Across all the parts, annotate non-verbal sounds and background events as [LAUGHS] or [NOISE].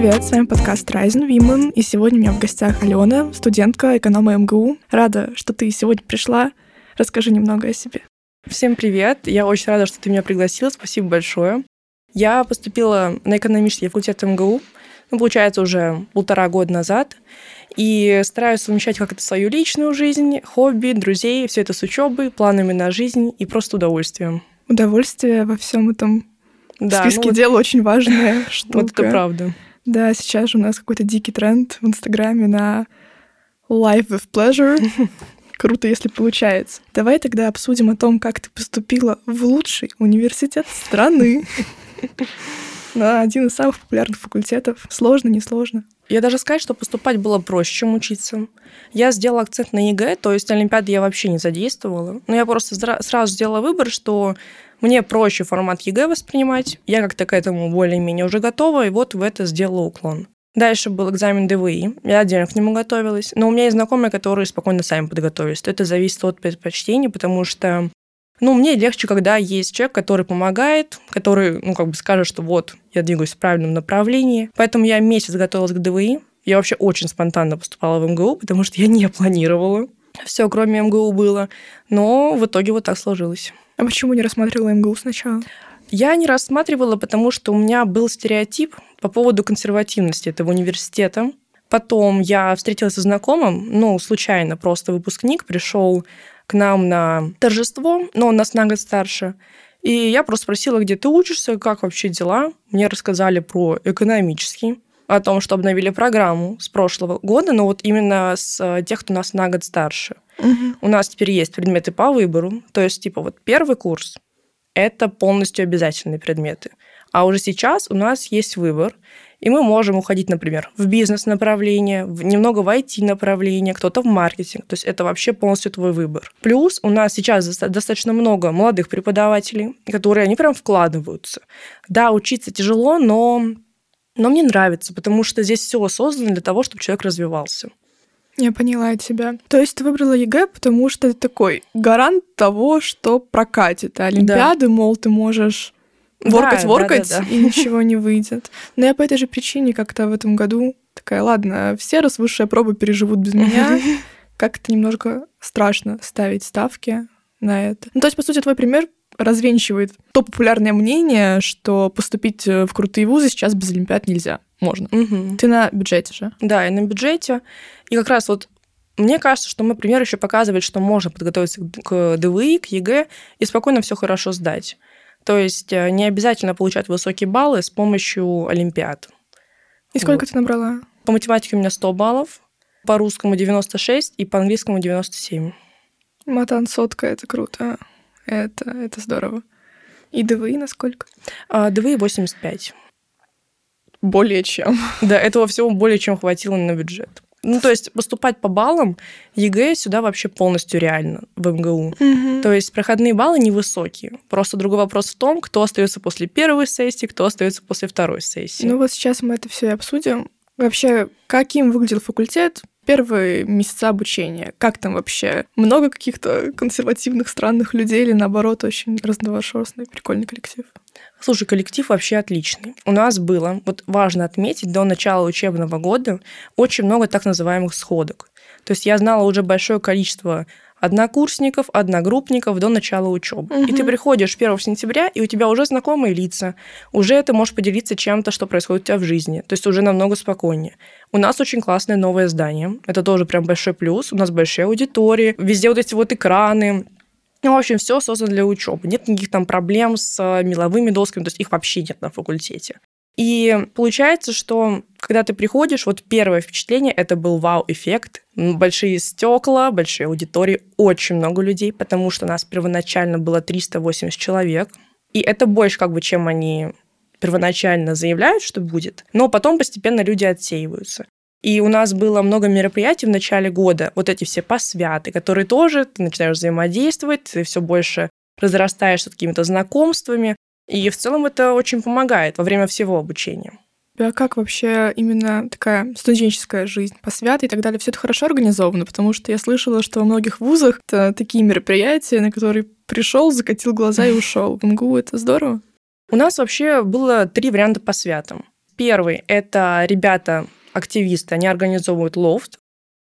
привет! С вами подкаст Rising Women, и сегодня у меня в гостях Алена, студентка эконома МГУ. Рада, что ты сегодня пришла. Расскажи немного о себе. Всем привет! Я очень рада, что ты меня пригласила. Спасибо большое. Я поступила на экономический факультет МГУ, ну, получается, уже полтора года назад, и стараюсь совмещать как-то свою личную жизнь, хобби, друзей, все это с учебой, планами на жизнь и просто удовольствием. Удовольствие во всем этом да, списке ну, дел очень важная штука. [LAUGHS] Вот это правда. Да, сейчас же у нас какой-то дикий тренд в Инстаграме на life with pleasure. [LAUGHS] Круто, если получается. Давай тогда обсудим о том, как ты поступила в лучший университет страны. [LAUGHS] На один из самых популярных факультетов. Сложно, несложно. Я даже сказать, что поступать было проще, чем учиться. Я сделала акцент на ЕГЭ, то есть Олимпиады я вообще не задействовала. Но я просто сразу сделала выбор, что мне проще формат ЕГЭ воспринимать. Я как-то к этому более-менее уже готова, и вот в это сделала уклон. Дальше был экзамен ДВИ. Я отдельно к нему готовилась. Но у меня есть знакомые, которые спокойно сами подготовились. Это зависит от предпочтений, потому что ну, мне легче, когда есть человек, который помогает, который, ну, как бы скажет, что вот, я двигаюсь в правильном направлении. Поэтому я месяц готовилась к ДВИ. Я вообще очень спонтанно поступала в МГУ, потому что я не планировала. Все, кроме МГУ было. Но в итоге вот так сложилось. А почему не рассматривала МГУ сначала? Я не рассматривала, потому что у меня был стереотип по поводу консервативности этого университета. Потом я встретилась со знакомым, ну, случайно, просто выпускник пришел к нам на торжество, но он нас на год старше. И я просто спросила, где ты учишься, как вообще дела. Мне рассказали про экономический, о том, что обновили программу с прошлого года, но вот именно с э, тех, кто нас на год старше. У нас теперь есть предметы по выбору. То есть, типа, вот первый курс – это полностью обязательные предметы. А уже сейчас у нас есть выбор, и мы можем уходить, например, в бизнес-направление, немного в IT-направление, кто-то в маркетинг. То есть это вообще полностью твой выбор. Плюс у нас сейчас достаточно много молодых преподавателей, которые, они прям вкладываются. Да, учиться тяжело, но, но мне нравится, потому что здесь все создано для того, чтобы человек развивался. Я поняла тебя. То есть ты выбрала ЕГЭ, потому что это такой гарант того, что прокатит. А Олимпиады, да. мол, ты можешь work ать, да, work ать, да, да, да. и ничего не выйдет. Но я по этой же причине как-то в этом году такая, ладно, Всерос, Высшие пробы переживут без меня. [LAUGHS] Как-то немножко страшно ставить ставки на это. Ну, то есть, по сути, твой пример развенчивает то популярное мнение, что поступить в крутые вузы сейчас без Олимпиад нельзя. Можно. Угу. Ты на бюджете же. Да, я на бюджете. И как раз вот мне кажется, что мой пример еще показывает, что можно подготовиться к ДВИ, к ЕГЭ и спокойно все хорошо сдать. То есть э, не обязательно получать высокие баллы с помощью Олимпиад. И сколько вот. ты набрала? По математике у меня 100 баллов, по русскому 96 и по английскому 97. Матан сотка, это круто. Это, это здорово. И ДВИ насколько? А, ДВИ 85. Более чем. [LAUGHS] Да, этого всего более чем хватило на бюджет. Ну, то есть поступать по баллам ЕГЭ сюда вообще полностью реально в МГУ. Угу. То есть проходные баллы невысокие. Просто другой вопрос в том, кто остается после первой сессии, кто остается после второй сессии. Ну вот сейчас мы это все и обсудим. Вообще, каким выглядел факультет первые месяца обучения? Как там вообще? Много каких-то консервативных, странных людей или, наоборот, очень разношерстный, прикольный коллектив? Слушай, коллектив вообще отличный. У нас было, вот важно отметить, до начала учебного года очень много так называемых сходок. То есть я знала уже большое количество однокурсников, одногруппников до начала учебы. Угу. И ты приходишь 1 сентября, и у тебя уже знакомые лица, уже ты можешь поделиться чем-то, что происходит у тебя в жизни. То есть уже намного спокойнее. У нас очень классное новое здание. Это тоже прям большой плюс. У нас большие аудитории, везде вот эти вот экраны, ну, в общем, все создано для учебы. Нет никаких там проблем с э, меловыми досками, то есть их вообще нет на факультете. И получается, что когда ты приходишь, вот первое впечатление это был вау-эффект. Большие стекла, большие аудитории, очень много людей, потому что нас первоначально было 380 человек. И это больше, как бы, чем они первоначально заявляют, что будет. Но потом постепенно люди отсеиваются. И у нас было много мероприятий в начале года, вот эти все посвяты, которые тоже ты начинаешь взаимодействовать, ты все больше разрастаешься какими-то знакомствами, и в целом это очень помогает во время всего обучения. А как вообще именно такая студенческая жизнь, посвяты и так далее, все это хорошо организовано? Потому что я слышала, что во многих вузах это такие мероприятия, на которые пришел, закатил глаза и [LAUGHS] ушел. В МГУ это здорово? У нас вообще было три варианта по святам. первый – это ребята-активисты, они организовывают лофт.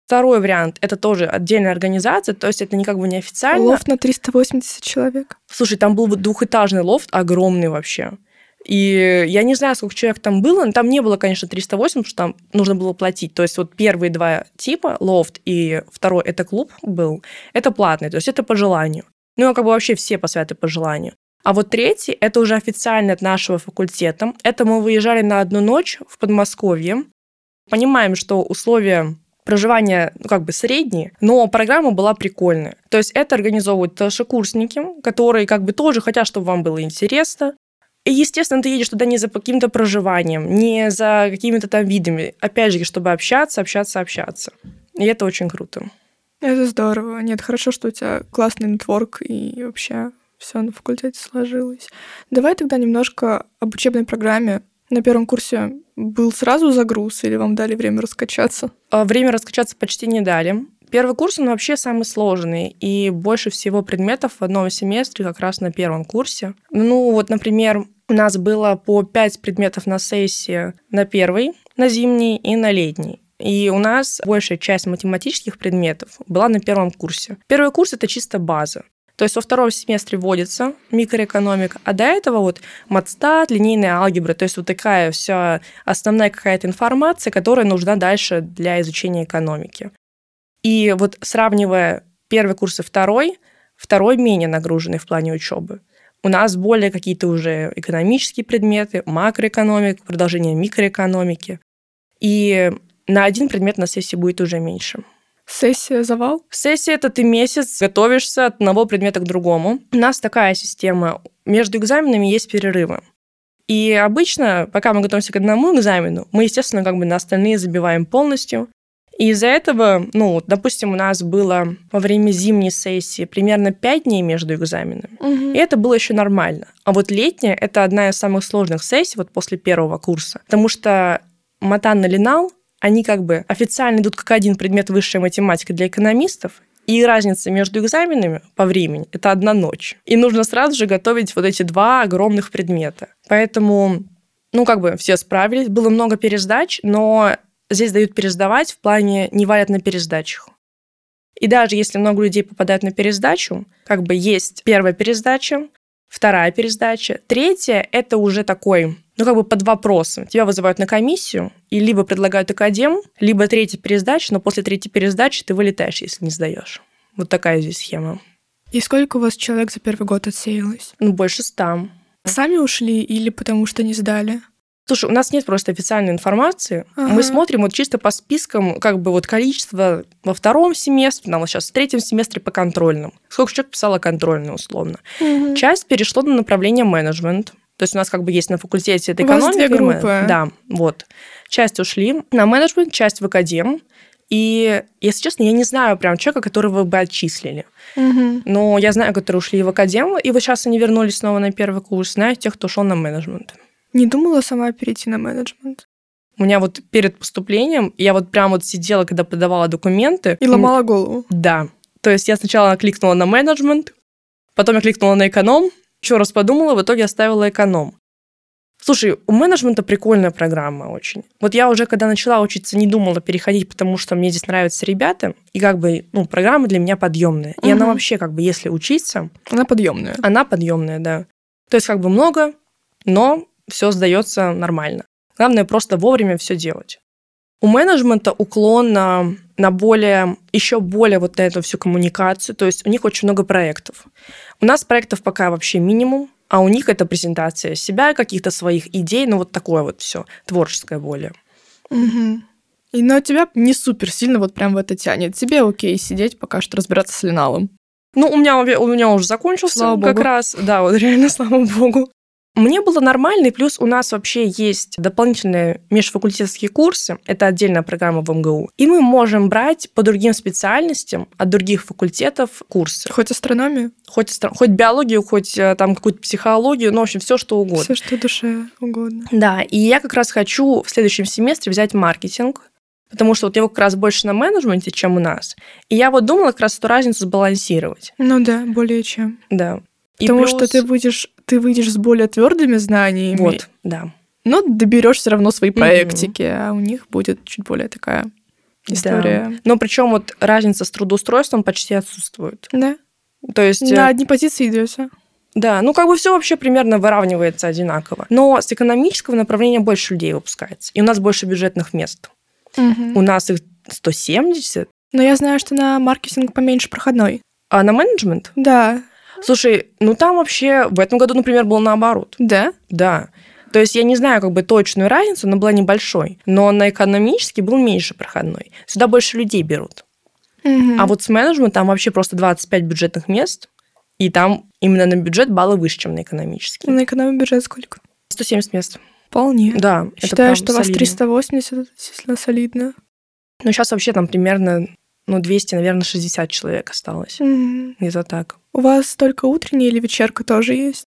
Второй вариант – это тоже отдельная организация, то есть это не как бы неофициально. Лофт на 380 человек. Слушай, там был двухэтажный лофт, огромный вообще. И я не знаю, сколько человек там было, но там не было, конечно, 308, потому что там нужно было платить. То есть вот первые два типа, лофт и второй, это клуб был, это платный, то есть это по желанию. Ну, как бы вообще все посвяты по желанию. А вот третий, это уже официально от нашего факультета. Это мы выезжали на одну ночь в Подмосковье. Понимаем, что условия проживания, ну, как бы средние, но программа была прикольная. То есть это организовывают старшекурсники, которые как бы тоже хотят, чтобы вам было интересно, и, естественно, ты едешь туда не за каким-то проживанием, не за какими-то там видами. Опять же, чтобы общаться, общаться, общаться. И это очень круто. Это здорово. Нет, хорошо, что у тебя классный нетворк и вообще все на факультете сложилось. Давай тогда немножко об учебной программе. На первом курсе был сразу загруз или вам дали время раскачаться? А, время раскачаться почти не дали. Первый курс, он вообще самый сложный, и больше всего предметов в одном семестре как раз на первом курсе. Ну, вот, например, у нас было по пять предметов на сессии на первый, на зимний и на летний. И у нас большая часть математических предметов была на первом курсе. Первый курс – это чисто база. То есть во втором семестре вводится микроэкономика, а до этого вот матстат, линейная алгебра, то есть вот такая вся основная какая-то информация, которая нужна дальше для изучения экономики. И вот сравнивая первый курс и второй, второй менее нагруженный в плане учебы. У нас более какие-то уже экономические предметы, макроэкономика, продолжение микроэкономики. И на один предмет на сессии будет уже меньше. Сессия завал? Сессия – это ты месяц готовишься от одного предмета к другому. У нас такая система. Между экзаменами есть перерывы. И обычно, пока мы готовимся к одному экзамену, мы, естественно, как бы на остальные забиваем полностью. И из-за этого, ну, допустим, у нас было во время зимней сессии примерно 5 дней между экзаменами. Угу. И это было еще нормально. А вот летняя – это одна из самых сложных сессий вот после первого курса. Потому что Матан и Линал, они как бы официально идут как один предмет высшая математика для экономистов, и разница между экзаменами по времени – это одна ночь. И нужно сразу же готовить вот эти два огромных предмета. Поэтому, ну, как бы все справились. Было много пересдач, но здесь дают пересдавать в плане не валят на пересдачах. И даже если много людей попадают на пересдачу, как бы есть первая пересдача, вторая пересдача, третья – это уже такой, ну, как бы под вопросом. Тебя вызывают на комиссию, и либо предлагают академ, либо третья пересдача, но после третьей пересдачи ты вылетаешь, если не сдаешь. Вот такая здесь схема. И сколько у вас человек за первый год отсеялось? Ну, больше ста. Сами ушли или потому что не сдали? Слушай, у нас нет просто официальной информации. Ага. Мы смотрим вот чисто по спискам, как бы вот количество во втором семестре, нам вот сейчас в третьем семестре по контрольным. Сколько человек писало контрольные, условно. Угу. Часть перешло на направление менеджмент. То есть у нас как бы есть на факультете это экономика. У вас две группы. Да, вот. Часть ушли на менеджмент, часть в академ. И, если честно, я не знаю прям человека, которого бы отчислили. Угу. Но я знаю, которые ушли в академ, и вот сейчас они вернулись снова на первый курс. Знаю тех, кто ушел на менеджмент. Не думала сама перейти на менеджмент? У меня вот перед поступлением, я вот прям вот сидела, когда подавала документы. И ломала голову? Да. То есть я сначала кликнула на менеджмент, потом я кликнула на эконом, еще раз подумала, в итоге оставила эконом. Слушай, у менеджмента прикольная программа очень. Вот я уже, когда начала учиться, не думала переходить, потому что мне здесь нравятся ребята, и как бы, ну, программа для меня подъемная. Угу. И она вообще, как бы, если учиться... Она подъемная. Она подъемная, да. То есть, как бы много, но все сдается нормально. Главное просто вовремя все делать. У менеджмента уклон на, на более, еще более вот на эту всю коммуникацию, то есть у них очень много проектов. У нас проектов пока вообще минимум, а у них это презентация себя, каких-то своих идей, ну вот такое вот все, творческое более. Угу. И, но тебя не супер сильно вот прям в это тянет. Тебе окей сидеть пока что разбираться с линалом. Ну, у меня, у меня уже закончился слава как богу. раз. Да, вот [LAUGHS] реально, слава богу. Мне было нормально, и плюс у нас вообще есть дополнительные межфакультетские курсы, это отдельная программа в МГУ, и мы можем брать по другим специальностям от других факультетов курсы. Хоть астрономию? Хоть, астро... хоть биологию, хоть э, там какую-то психологию, ну, в общем, все что угодно. Все, что душе угодно. Да, и я как раз хочу в следующем семестре взять маркетинг, потому что вот его как раз больше на менеджменте, чем у нас. И я вот думала как раз эту разницу сбалансировать. Ну да, более чем. Да. И Потому плюс... что ты будешь, ты выйдешь с более твердыми знаниями. Вот, да. но доберешь все равно свои проектики, mm-hmm. а у них будет чуть более такая история. Да. Но причем вот разница с трудоустройством почти отсутствует. Да. То есть... На э, одни позиции идете. Да, ну как бы все вообще примерно выравнивается одинаково. Но с экономического направления больше людей выпускается. И у нас больше бюджетных мест. Угу. У нас их 170. Но я знаю, что на маркетинг поменьше проходной. А на менеджмент? Да. Слушай, ну там вообще в этом году, например, было наоборот. Да? Да. То есть я не знаю как бы точную разницу, она была небольшой, но на экономический был меньше проходной. Сюда больше людей берут. Угу. А вот с менеджментом там вообще просто 25 бюджетных мест, и там именно на бюджет баллы выше, чем на экономический. На экономический бюджет сколько? 170 мест. Вполне. Да. Считаю, что у вас 380, это действительно солидно. Ну, сейчас вообще там примерно ну, 200, наверное, 60 человек осталось. Mm-hmm. Где-то так. У вас только утренняя или вечерка тоже есть?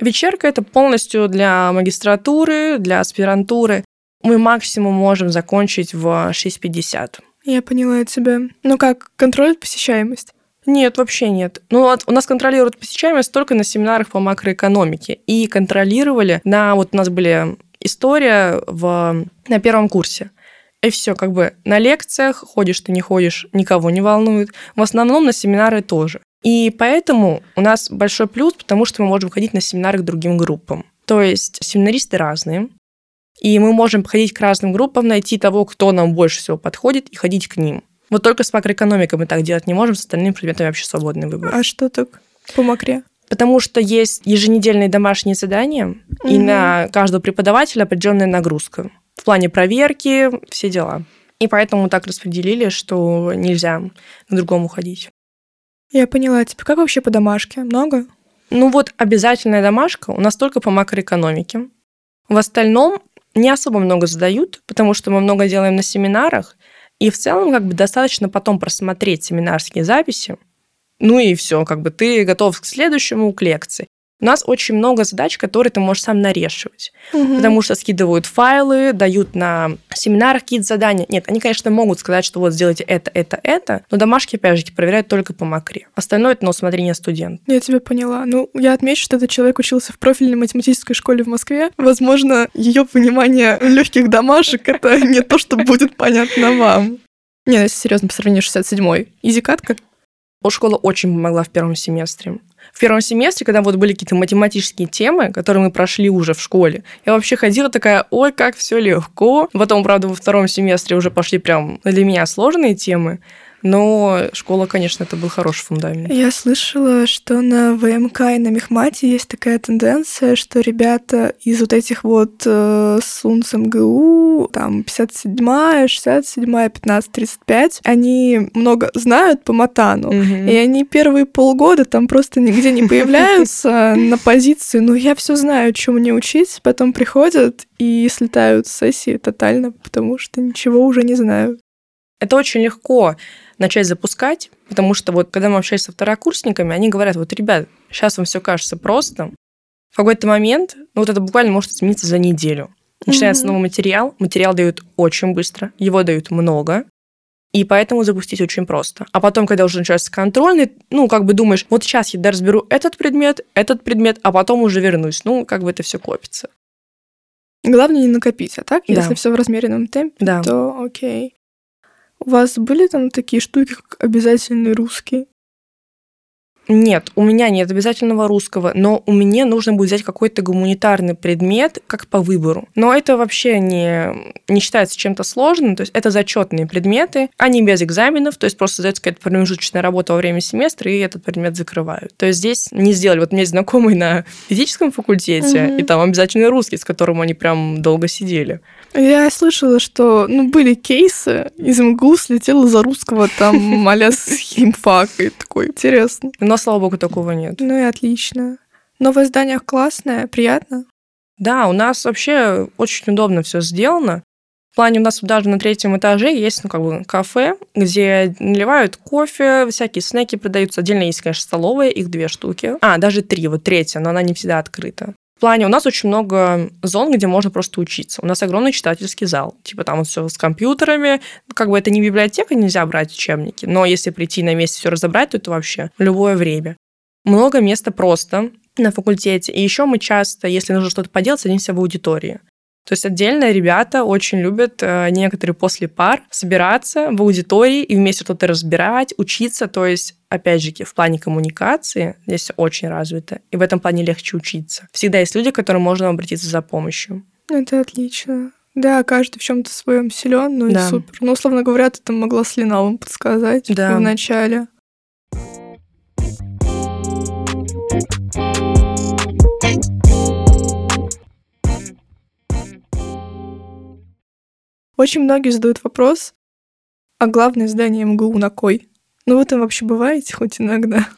Вечерка это полностью для магистратуры, для аспирантуры. Мы максимум можем закончить в 6.50. Я поняла тебя. Ну как, контролирует посещаемость? Нет, вообще нет. Ну, вот у нас контролируют посещаемость только на семинарах по макроэкономике. И контролировали на... Вот у нас были история в, на первом курсе. И все, как бы на лекциях ходишь ты, не ходишь, никого не волнует. В основном на семинары тоже. И поэтому у нас большой плюс, потому что мы можем ходить на семинары к другим группам. То есть семинаристы разные, и мы можем ходить к разным группам, найти того, кто нам больше всего подходит, и ходить к ним. Вот только с макроэкономикой мы так делать не можем, с остальными предметами вообще свободный выбор. А что так по макре? Потому что есть еженедельные домашние задания, mm-hmm. и на каждого преподавателя определенная нагрузка в плане проверки, все дела. И поэтому так распределили, что нельзя к другому ходить. Я поняла. Тебе как вообще по домашке? Много? Ну вот обязательная домашка у нас только по макроэкономике. В остальном не особо много задают, потому что мы много делаем на семинарах, и в целом как бы достаточно потом просмотреть семинарские записи, ну и все, как бы ты готов к следующему, к лекции. У нас очень много задач, которые ты можешь сам нарешивать, угу. потому что скидывают файлы, дают на семинарах какие-то задания. Нет, они, конечно, могут сказать, что вот сделайте это, это, это, но домашки, опять же, проверяют только по макре. Остальное это на усмотрение студента. Я тебя поняла. Ну, я отмечу, что этот человек учился в профильной математической школе в Москве. Возможно, ее понимание легких домашек это [LAUGHS] не то, что будет понятно вам. Не, если серьезно, по сравнению с 67-й. Изикатка? Школа очень помогла в первом семестре в первом семестре, когда вот были какие-то математические темы, которые мы прошли уже в школе, я вообще ходила такая, ой, как все легко. Потом, правда, во втором семестре уже пошли прям для меня сложные темы. Но школа, конечно, это был хороший фундамент. Я слышала, что на ВМК и на Мехмате есть такая тенденция, что ребята из вот этих вот э, СУНС МГУ, там 57-я, 67-я, 15-35, они много знают по Матану, и они первые полгода там просто нигде не появляются [LAUGHS] на позиции, ну я все знаю, что мне учить, потом приходят и слетают с сессии тотально, потому что ничего уже не знают. Это очень легко начать запускать, потому что вот когда мы общаемся со второкурсниками, они говорят, вот, ребят, сейчас вам все кажется просто, в какой-то момент, ну вот это буквально может измениться за неделю. Начинается mm-hmm. новый материал, материал дают очень быстро, его дают много, и поэтому запустить очень просто. А потом, когда уже начинается контрольный, ну, как бы думаешь, вот сейчас я разберу этот предмет, этот предмет, а потом уже вернусь. Ну, как бы это все копится. Главное не накопить, а так, да. если все в размеренном темпе, да. то окей. У вас были там такие штуки, как обязательный русский? Нет, у меня нет обязательного русского, но у меня нужно будет взять какой-то гуманитарный предмет, как по выбору. Но это вообще не, не считается чем-то сложным, то есть это зачетные предметы, они без экзаменов, то есть просто дается какая-то промежуточная работа во время семестра, и этот предмет закрывают. То есть здесь не сделали. Вот у меня есть знакомый на физическом факультете, угу. и там обязательный русский, с которым они прям долго сидели. Я слышала, что ну, были кейсы, из МГУ слетела за русского там [LAUGHS] а с химфак, и такой, интересно. Но, слава богу, такого нет. Ну и отлично. Новое здание классное, приятно. Да, у нас вообще очень удобно все сделано. В плане у нас даже на третьем этаже есть, ну, как бы, кафе, где наливают кофе, всякие снеки продаются. Отдельно есть, конечно, столовая, их две штуки. А, даже три, вот третья, но она не всегда открыта. В плане у нас очень много зон, где можно просто учиться. У нас огромный читательский зал. Типа там все с компьютерами. Как бы это не библиотека, нельзя брать учебники. Но если прийти на месте все разобрать, то это вообще любое время. Много места просто на факультете. И еще мы часто, если нужно что-то поделать, садимся в аудитории. То есть отдельно ребята очень любят э, некоторые после пар собираться в аудитории и вместе что-то разбирать, учиться. То есть, опять же, в плане коммуникации здесь очень развито. И в этом плане легче учиться. Всегда есть люди, к которым можно обратиться за помощью. Это отлично. Да, каждый в чем-то своем силен, ну да. и супер. Ну, условно говоря, ты там могла с Леналом подсказать да. в начале. Очень многие задают вопрос, а главное здание МГУ на кой? Ну вы там вообще бываете хоть иногда?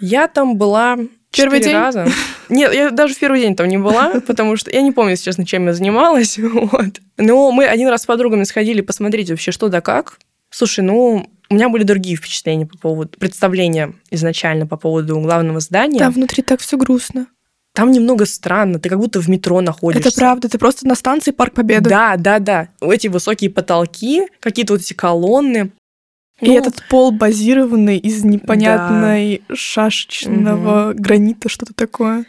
Я там была Первый день? раза. [LAUGHS] Нет, я даже в первый день там не была, потому что я не помню, если честно, чем я занималась. [LAUGHS] Вот. Но мы один раз с подругами сходили посмотреть вообще, что да как. Слушай, ну, у меня были другие впечатления по поводу представления изначально по поводу главного здания. Да, внутри так все грустно. Там немного странно, ты как будто в метро находишься. Это правда, ты просто на станции Парк Победы. Да, да, да. Эти высокие потолки, какие-то вот эти колонны. И ну, этот пол базированный из непонятной да. шашечного угу. гранита, что-то такое.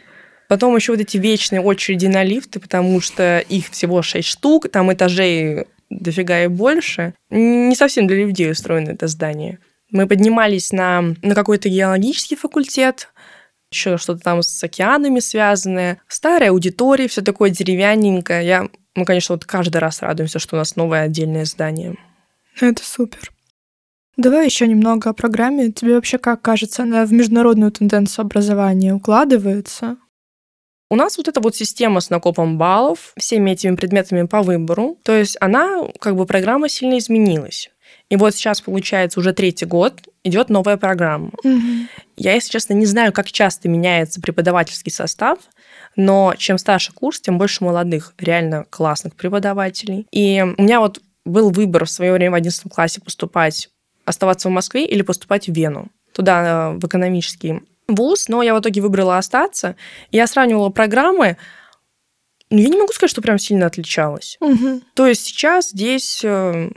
Потом еще вот эти вечные очереди на лифты, потому что их всего шесть штук, там этажей дофига и больше. Не совсем для людей устроено это здание. Мы поднимались на, на какой-то геологический факультет, еще что-то там с океанами связанное. Старая аудитория, все такое деревянненькое. Я, мы, конечно, вот каждый раз радуемся, что у нас новое отдельное здание. Это супер. Давай еще немного о программе. Тебе вообще как кажется, она в международную тенденцию образования укладывается? У нас вот эта вот система с накопом баллов, всеми этими предметами по выбору, то есть она, как бы программа сильно изменилась. И вот сейчас, получается, уже третий год идет новая программа. Угу. Я, если честно, не знаю, как часто меняется преподавательский состав, но чем старше курс, тем больше молодых, реально классных преподавателей. И у меня вот был выбор в свое время в 11 классе поступать, оставаться в Москве или поступать в Вену, туда, э, в экономический вуз, но я в итоге выбрала остаться. Я сравнивала программы, но я не могу сказать, что прям сильно отличалась. Угу. То есть сейчас здесь э,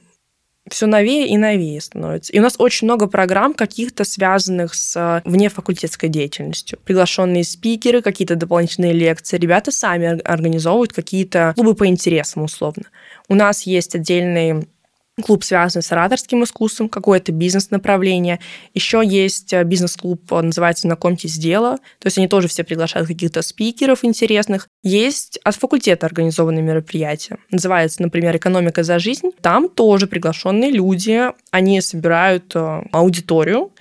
все новее и новее становится. И у нас очень много программ каких-то связанных с э, внефакультетской деятельностью. Приглашенные спикеры, какие-то дополнительные лекции. Ребята сами организовывают какие-то клубы по интересам, условно. У нас есть отдельный клуб связан с ораторским искусством, какое-то бизнес-направление. Еще есть э, бизнес-клуб, называется «Знакомьтесь с дело». То есть они тоже все приглашают каких-то спикеров интересных. Есть от факультета организованные мероприятия. Называется, например, «Экономика за жизнь». Там тоже приглашенные люди. Они собирают э, аудиторию,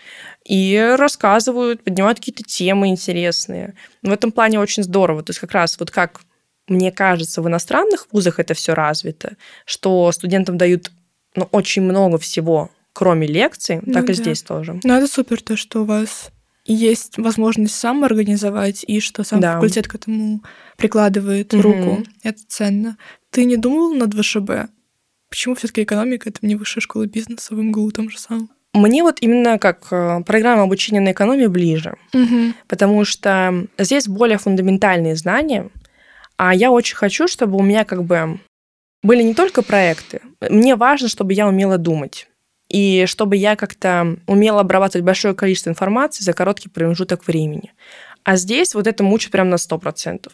и рассказывают, поднимают какие-то темы интересные. В этом плане очень здорово. То есть как раз вот как мне кажется, в иностранных вузах это все развито, что студентам дают ну, очень много всего, кроме лекций, ну, так да. и здесь тоже. Ну, это супер, то, что у вас есть возможность сам организовать, и что сам да. факультет к этому прикладывает угу. руку. Это ценно. Ты не думал над ВШБ? Почему все таки экономика — это не высшая школа бизнеса в МГУ том же самом? Мне вот именно как э, программа обучения на экономии ближе, угу. потому что здесь более фундаментальные знания, а я очень хочу, чтобы у меня как бы были не только проекты. Мне важно, чтобы я умела думать. И чтобы я как-то умела обрабатывать большое количество информации за короткий промежуток времени. А здесь вот это мучит прям на 100%.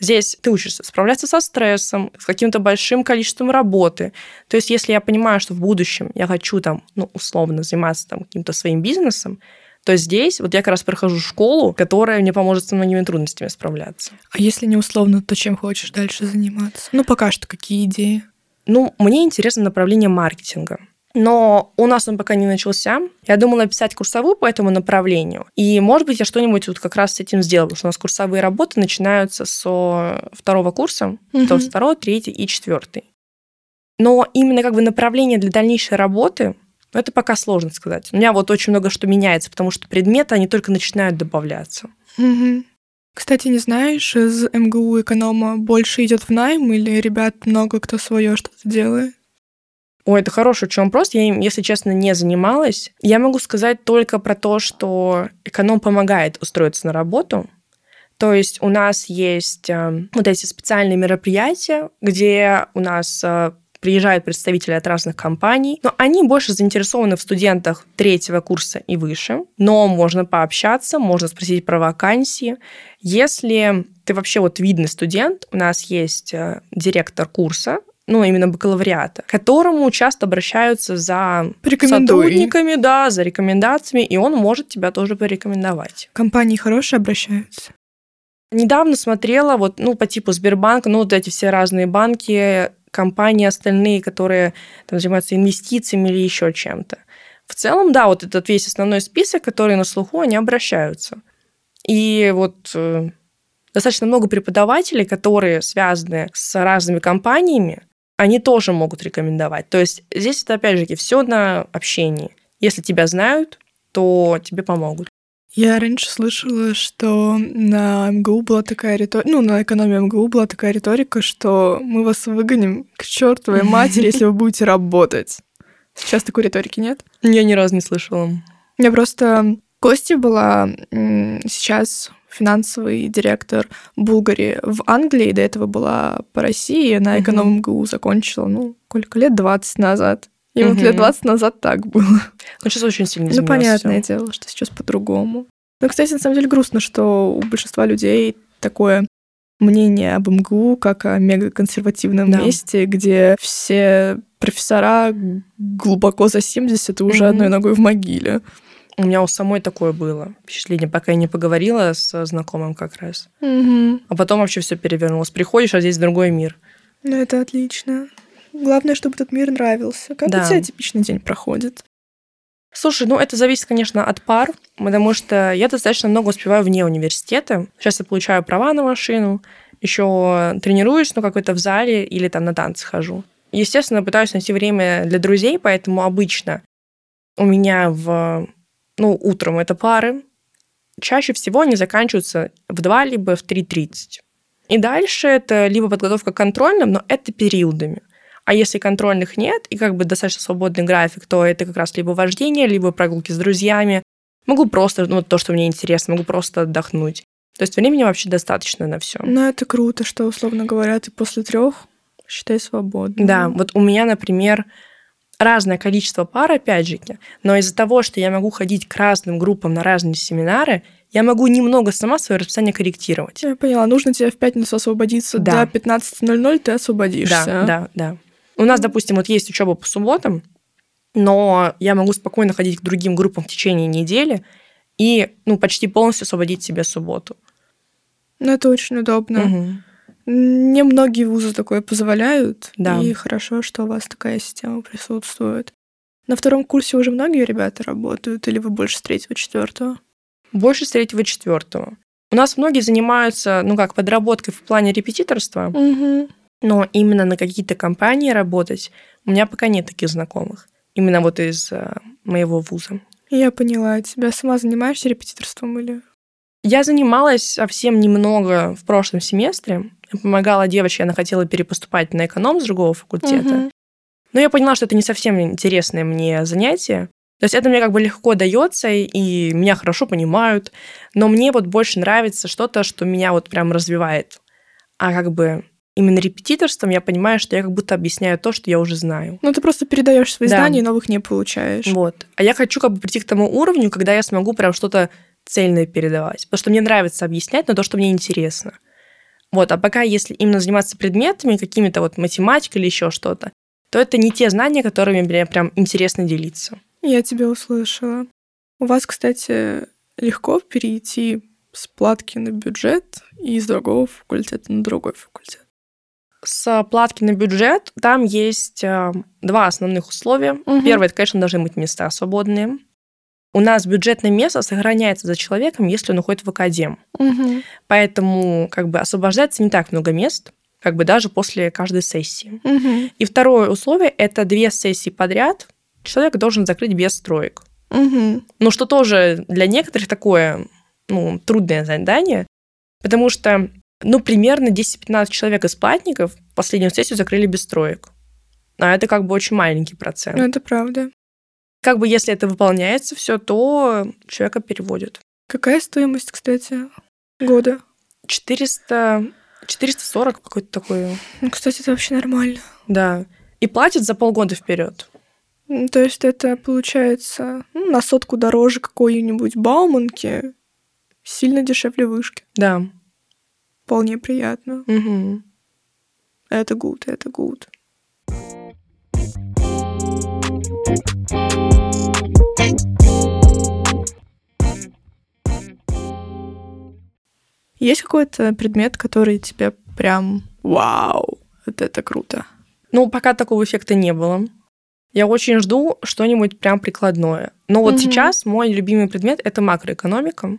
Здесь ты учишься справляться со стрессом, с каким-то большим количеством работы. То есть, если я понимаю, что в будущем я хочу там, ну, условно, заниматься там каким-то своим бизнесом, то здесь вот я как раз прохожу школу, которая мне поможет с многими трудностями справляться. А если не условно, то чем хочешь дальше заниматься? Ну, пока что какие идеи? Ну, мне интересно направление маркетинга. Но у нас он пока не начался. Я думала написать курсовую по этому направлению. И, может быть, я что-нибудь вот как раз с этим сделала, потому что у нас курсовые работы начинаются со второго курса, угу. то есть второй, третий и четвертый. Но именно как бы направление для дальнейшей работы но это пока сложно сказать. У меня вот очень много что меняется, потому что предметы, они только начинают добавляться. Угу. Кстати, не знаешь, из МГУ эконома больше идет в найм или ребят много кто свое что-то делает? Ой, это хороший очень вопрос. Я им, если честно, не занималась. Я могу сказать только про то, что эконом помогает устроиться на работу. То есть у нас есть э, вот эти специальные мероприятия, где у нас э, приезжают представители от разных компаний, но они больше заинтересованы в студентах третьего курса и выше, но можно пообщаться, можно спросить про вакансии. Если ты вообще вот видный студент, у нас есть э, директор курса, ну, именно бакалавриата, к которому часто обращаются за сотрудниками, да, за рекомендациями, и он может тебя тоже порекомендовать. Компании хорошие обращаются? Недавно смотрела вот, ну, по типу Сбербанка, ну, вот эти все разные банки, компании остальные, которые там занимаются инвестициями или еще чем-то. В целом, да, вот этот весь основной список, который на слуху, они обращаются. И вот э, достаточно много преподавателей, которые связаны с разными компаниями, они тоже могут рекомендовать. То есть здесь это, опять же, все на общении. Если тебя знают, то тебе помогут. Я раньше слышала, что на МГУ была такая риторика, ну, на экономии МГУ была такая риторика, что мы вас выгоним к чертовой [LAUGHS] матери, если вы будете работать. Сейчас такой риторики нет? Я ни разу не слышала. Я просто... Костя была сейчас финансовый директор Булгари в Англии, до этого была по России, на эконом МГУ закончила, ну, сколько лет? 20 назад. И угу. вот лет 20 назад так было. Ну, сейчас очень сильно изменилось. Ну, понятное всё. дело, что сейчас по-другому. Ну, кстати, на самом деле грустно, что у большинства людей такое мнение об МГУ как о мегаконсервативном да. месте, где все профессора глубоко за 70 и уже mm одной ногой в могиле. У меня у самой такое было впечатление, пока я не поговорила с знакомым как раз. Угу. А потом вообще все перевернулось. Приходишь, а здесь другой мир. Ну, это отлично. Главное, чтобы этот мир нравился. Как да. у тебя типичный день проходит? Слушай, ну это зависит, конечно, от пар, потому что я достаточно много успеваю вне университета. Сейчас я получаю права на машину, еще тренируюсь, ну, какой-то в зале или там на танцы хожу. Естественно, пытаюсь найти время для друзей, поэтому обычно у меня в ну, утром это пары. Чаще всего они заканчиваются в 2 либо в 3.30. И дальше это либо подготовка к контрольным, но это периодами. А если контрольных нет, и как бы достаточно свободный график, то это как раз либо вождение, либо прогулки с друзьями. Могу просто, ну, то, что мне интересно, могу просто отдохнуть. То есть времени вообще достаточно на все. Ну, это круто, что, условно говоря, ты после трех считай свободным. Да, вот у меня, например, разное количество пар, опять же, но из-за того, что я могу ходить к разным группам на разные семинары, я могу немного сама свое расписание корректировать. Я поняла. Нужно тебе в пятницу освободиться да. до 15.00, ты освободишься. Да, да, да. У нас, допустим, вот есть учеба по субботам, но я могу спокойно ходить к другим группам в течение недели и ну, почти полностью освободить себе субботу. Ну, это очень удобно. Угу. Немногие вузы такое позволяют, да. и хорошо, что у вас такая система присутствует. На втором курсе уже многие ребята работают, или вы больше с третьего, четвертого? Больше с третьего, четвертого. У нас многие занимаются, ну как, подработкой в плане репетиторства, угу. Но именно на какие-то компании работать у меня пока нет таких знакомых. Именно вот из э, моего вуза. Я поняла. Тебя сама занимаешься репетиторством или я занималась совсем немного в прошлом семестре. Я помогала девочке, она хотела перепоступать на эконом с другого факультета. Угу. Но я поняла, что это не совсем интересное мне занятие. То есть это мне как бы легко дается, и меня хорошо понимают. Но мне вот больше нравится что-то, что меня вот прям развивает. А как бы именно репетиторством я понимаю, что я как будто объясняю то, что я уже знаю. Ну, ты просто передаешь свои да. знания и новых не получаешь. Вот. А я хочу как бы прийти к тому уровню, когда я смогу прям что-то цельное передавать. Потому что мне нравится объяснять, но то, что мне интересно. Вот, а пока, если именно заниматься предметами, какими-то вот математикой или еще что-то, то это не те знания, которыми мне прям интересно делиться. Я тебя услышала. У вас, кстати, легко перейти с платки на бюджет и из другого факультета на другой факультет? С платки на бюджет там есть э, два основных условия. Угу. Первое, это, конечно, должны быть места свободные у нас бюджетное место сохраняется за человеком, если он уходит в академ. Угу. Поэтому как бы освобождается не так много мест, как бы даже после каждой сессии. Угу. И второе условие – это две сессии подряд человек должен закрыть без строек. Угу. Ну, что тоже для некоторых такое ну, трудное задание, потому что ну, примерно 10-15 человек из платников последнюю сессию закрыли без строек. А это как бы очень маленький процент. Ну, это правда. Как бы если это выполняется все, то человека переводят. Какая стоимость, кстати, года? 400... 440 какой-то такой. Ну, кстати, это вообще нормально. Да. И платят за полгода вперед. То есть это получается ну, на сотку дороже какой-нибудь Бауманки, сильно дешевле вышки. Да. Вполне приятно. Угу. Это гуд, это гуд. Есть какой-то предмет, который тебе прям вау, вот это круто? Ну, пока такого эффекта не было. Я очень жду что-нибудь прям прикладное. Но вот mm-hmm. сейчас мой любимый предмет это макроэкономика,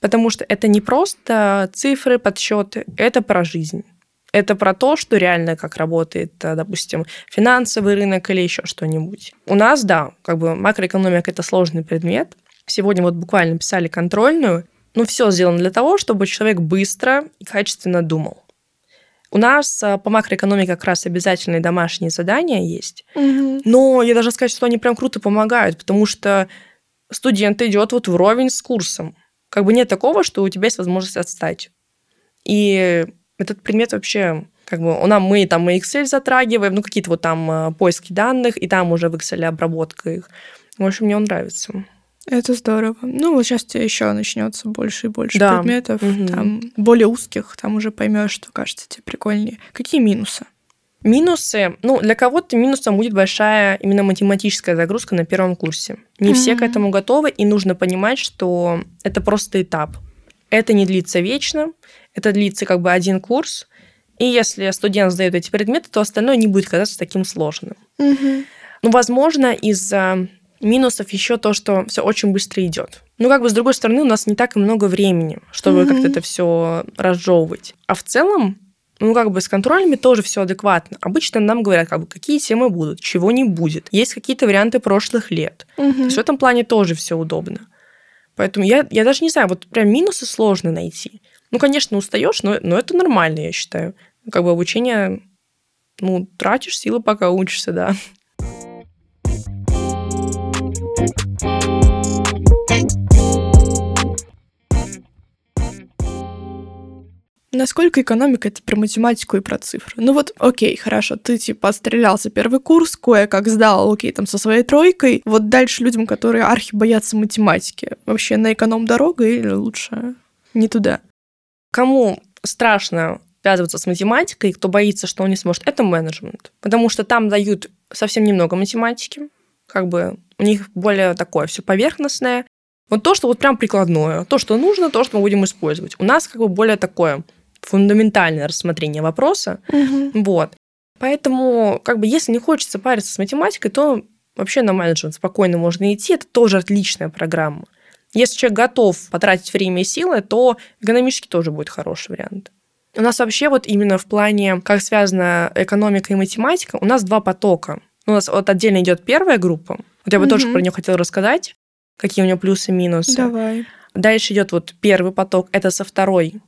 потому что это не просто цифры, подсчеты, это про жизнь. Это про то, что реально как работает, допустим, финансовый рынок или еще что-нибудь. У нас, да, как бы макроэкономика это сложный предмет. Сегодня вот буквально писали контрольную. Ну, все сделано для того, чтобы человек быстро и качественно думал. У нас а, по макроэкономике как раз обязательные домашние задания есть. Угу. Но я даже сказать, что они прям круто помогают, потому что студент идет вот вровень с курсом. Как бы нет такого, что у тебя есть возможность отстать. И этот предмет вообще как бы у нас мы там и Excel затрагиваем, ну какие-то вот там а, поиски данных, и там уже в Excel обработка их. В общем, мне он нравится. Это здорово. Ну, вот сейчас тебе еще начнется больше и больше да. предметов, угу. там более узких, там уже поймешь, что кажется тебе прикольнее. Какие минусы? Минусы, ну, для кого-то минусом будет большая именно математическая загрузка на первом курсе. Не mm все к этому готовы, и нужно понимать, что это просто этап. Это не длится вечно, это длится как бы один курс, и если студент сдает эти предметы, то остальное не будет казаться таким сложным. mm Ну, возможно, из-за Минусов еще то, что все очень быстро идет. Ну, как бы, с другой стороны, у нас не так и много времени, чтобы mm-hmm. как-то это все разжевывать. А в целом, ну, как бы с контролями тоже все адекватно. Обычно нам говорят, как бы, какие темы будут, чего не будет. Есть какие-то варианты прошлых лет. Mm-hmm. То есть в этом плане тоже все удобно. Поэтому я, я даже не знаю, вот прям минусы сложно найти. Ну, конечно, устаешь, но, но это нормально, я считаю. Как бы обучение, ну, тратишь силы, пока учишься, да. Насколько экономика — это про математику и про цифры? Ну вот, окей, хорошо, ты типа отстрелялся первый курс, кое-как сдал, окей, там со своей тройкой. Вот дальше людям, которые архи боятся математики, вообще на эконом дорога или лучше не туда? Кому страшно связываться с математикой, кто боится, что он не сможет, это менеджмент. Потому что там дают совсем немного математики, как бы у них более такое все поверхностное. Вот то, что вот прям прикладное, то, что нужно, то, что мы будем использовать. У нас как бы более такое фундаментальное рассмотрение вопроса. Угу. Вот. Поэтому, как бы, если не хочется париться с математикой, то вообще на менеджмент спокойно можно идти. Это тоже отличная программа. Если человек готов потратить время и силы, то экономически тоже будет хороший вариант. У нас вообще вот именно в плане, как связана экономика и математика, у нас два потока. У нас вот отдельно идет первая группа. Вот я бы угу. тоже про нее хотела рассказать, какие у нее плюсы и минусы. Давай. Дальше идет вот первый поток, это со второй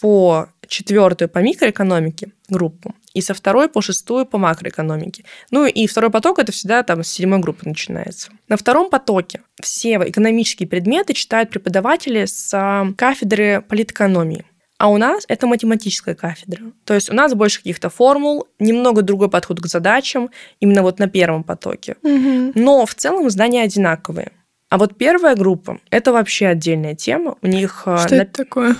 по четвертую по микроэкономике группу и со второй по шестую по макроэкономике. Ну и второй поток это всегда там с седьмой группы начинается. На втором потоке все экономические предметы читают преподаватели с а, кафедры политэкономии. А у нас это математическая кафедра. То есть у нас больше каких-то формул, немного другой подход к задачам, именно вот на первом потоке. Угу. Но в целом знания одинаковые. А вот первая группа – это вообще отдельная тема. У них... А, Что на... это такое?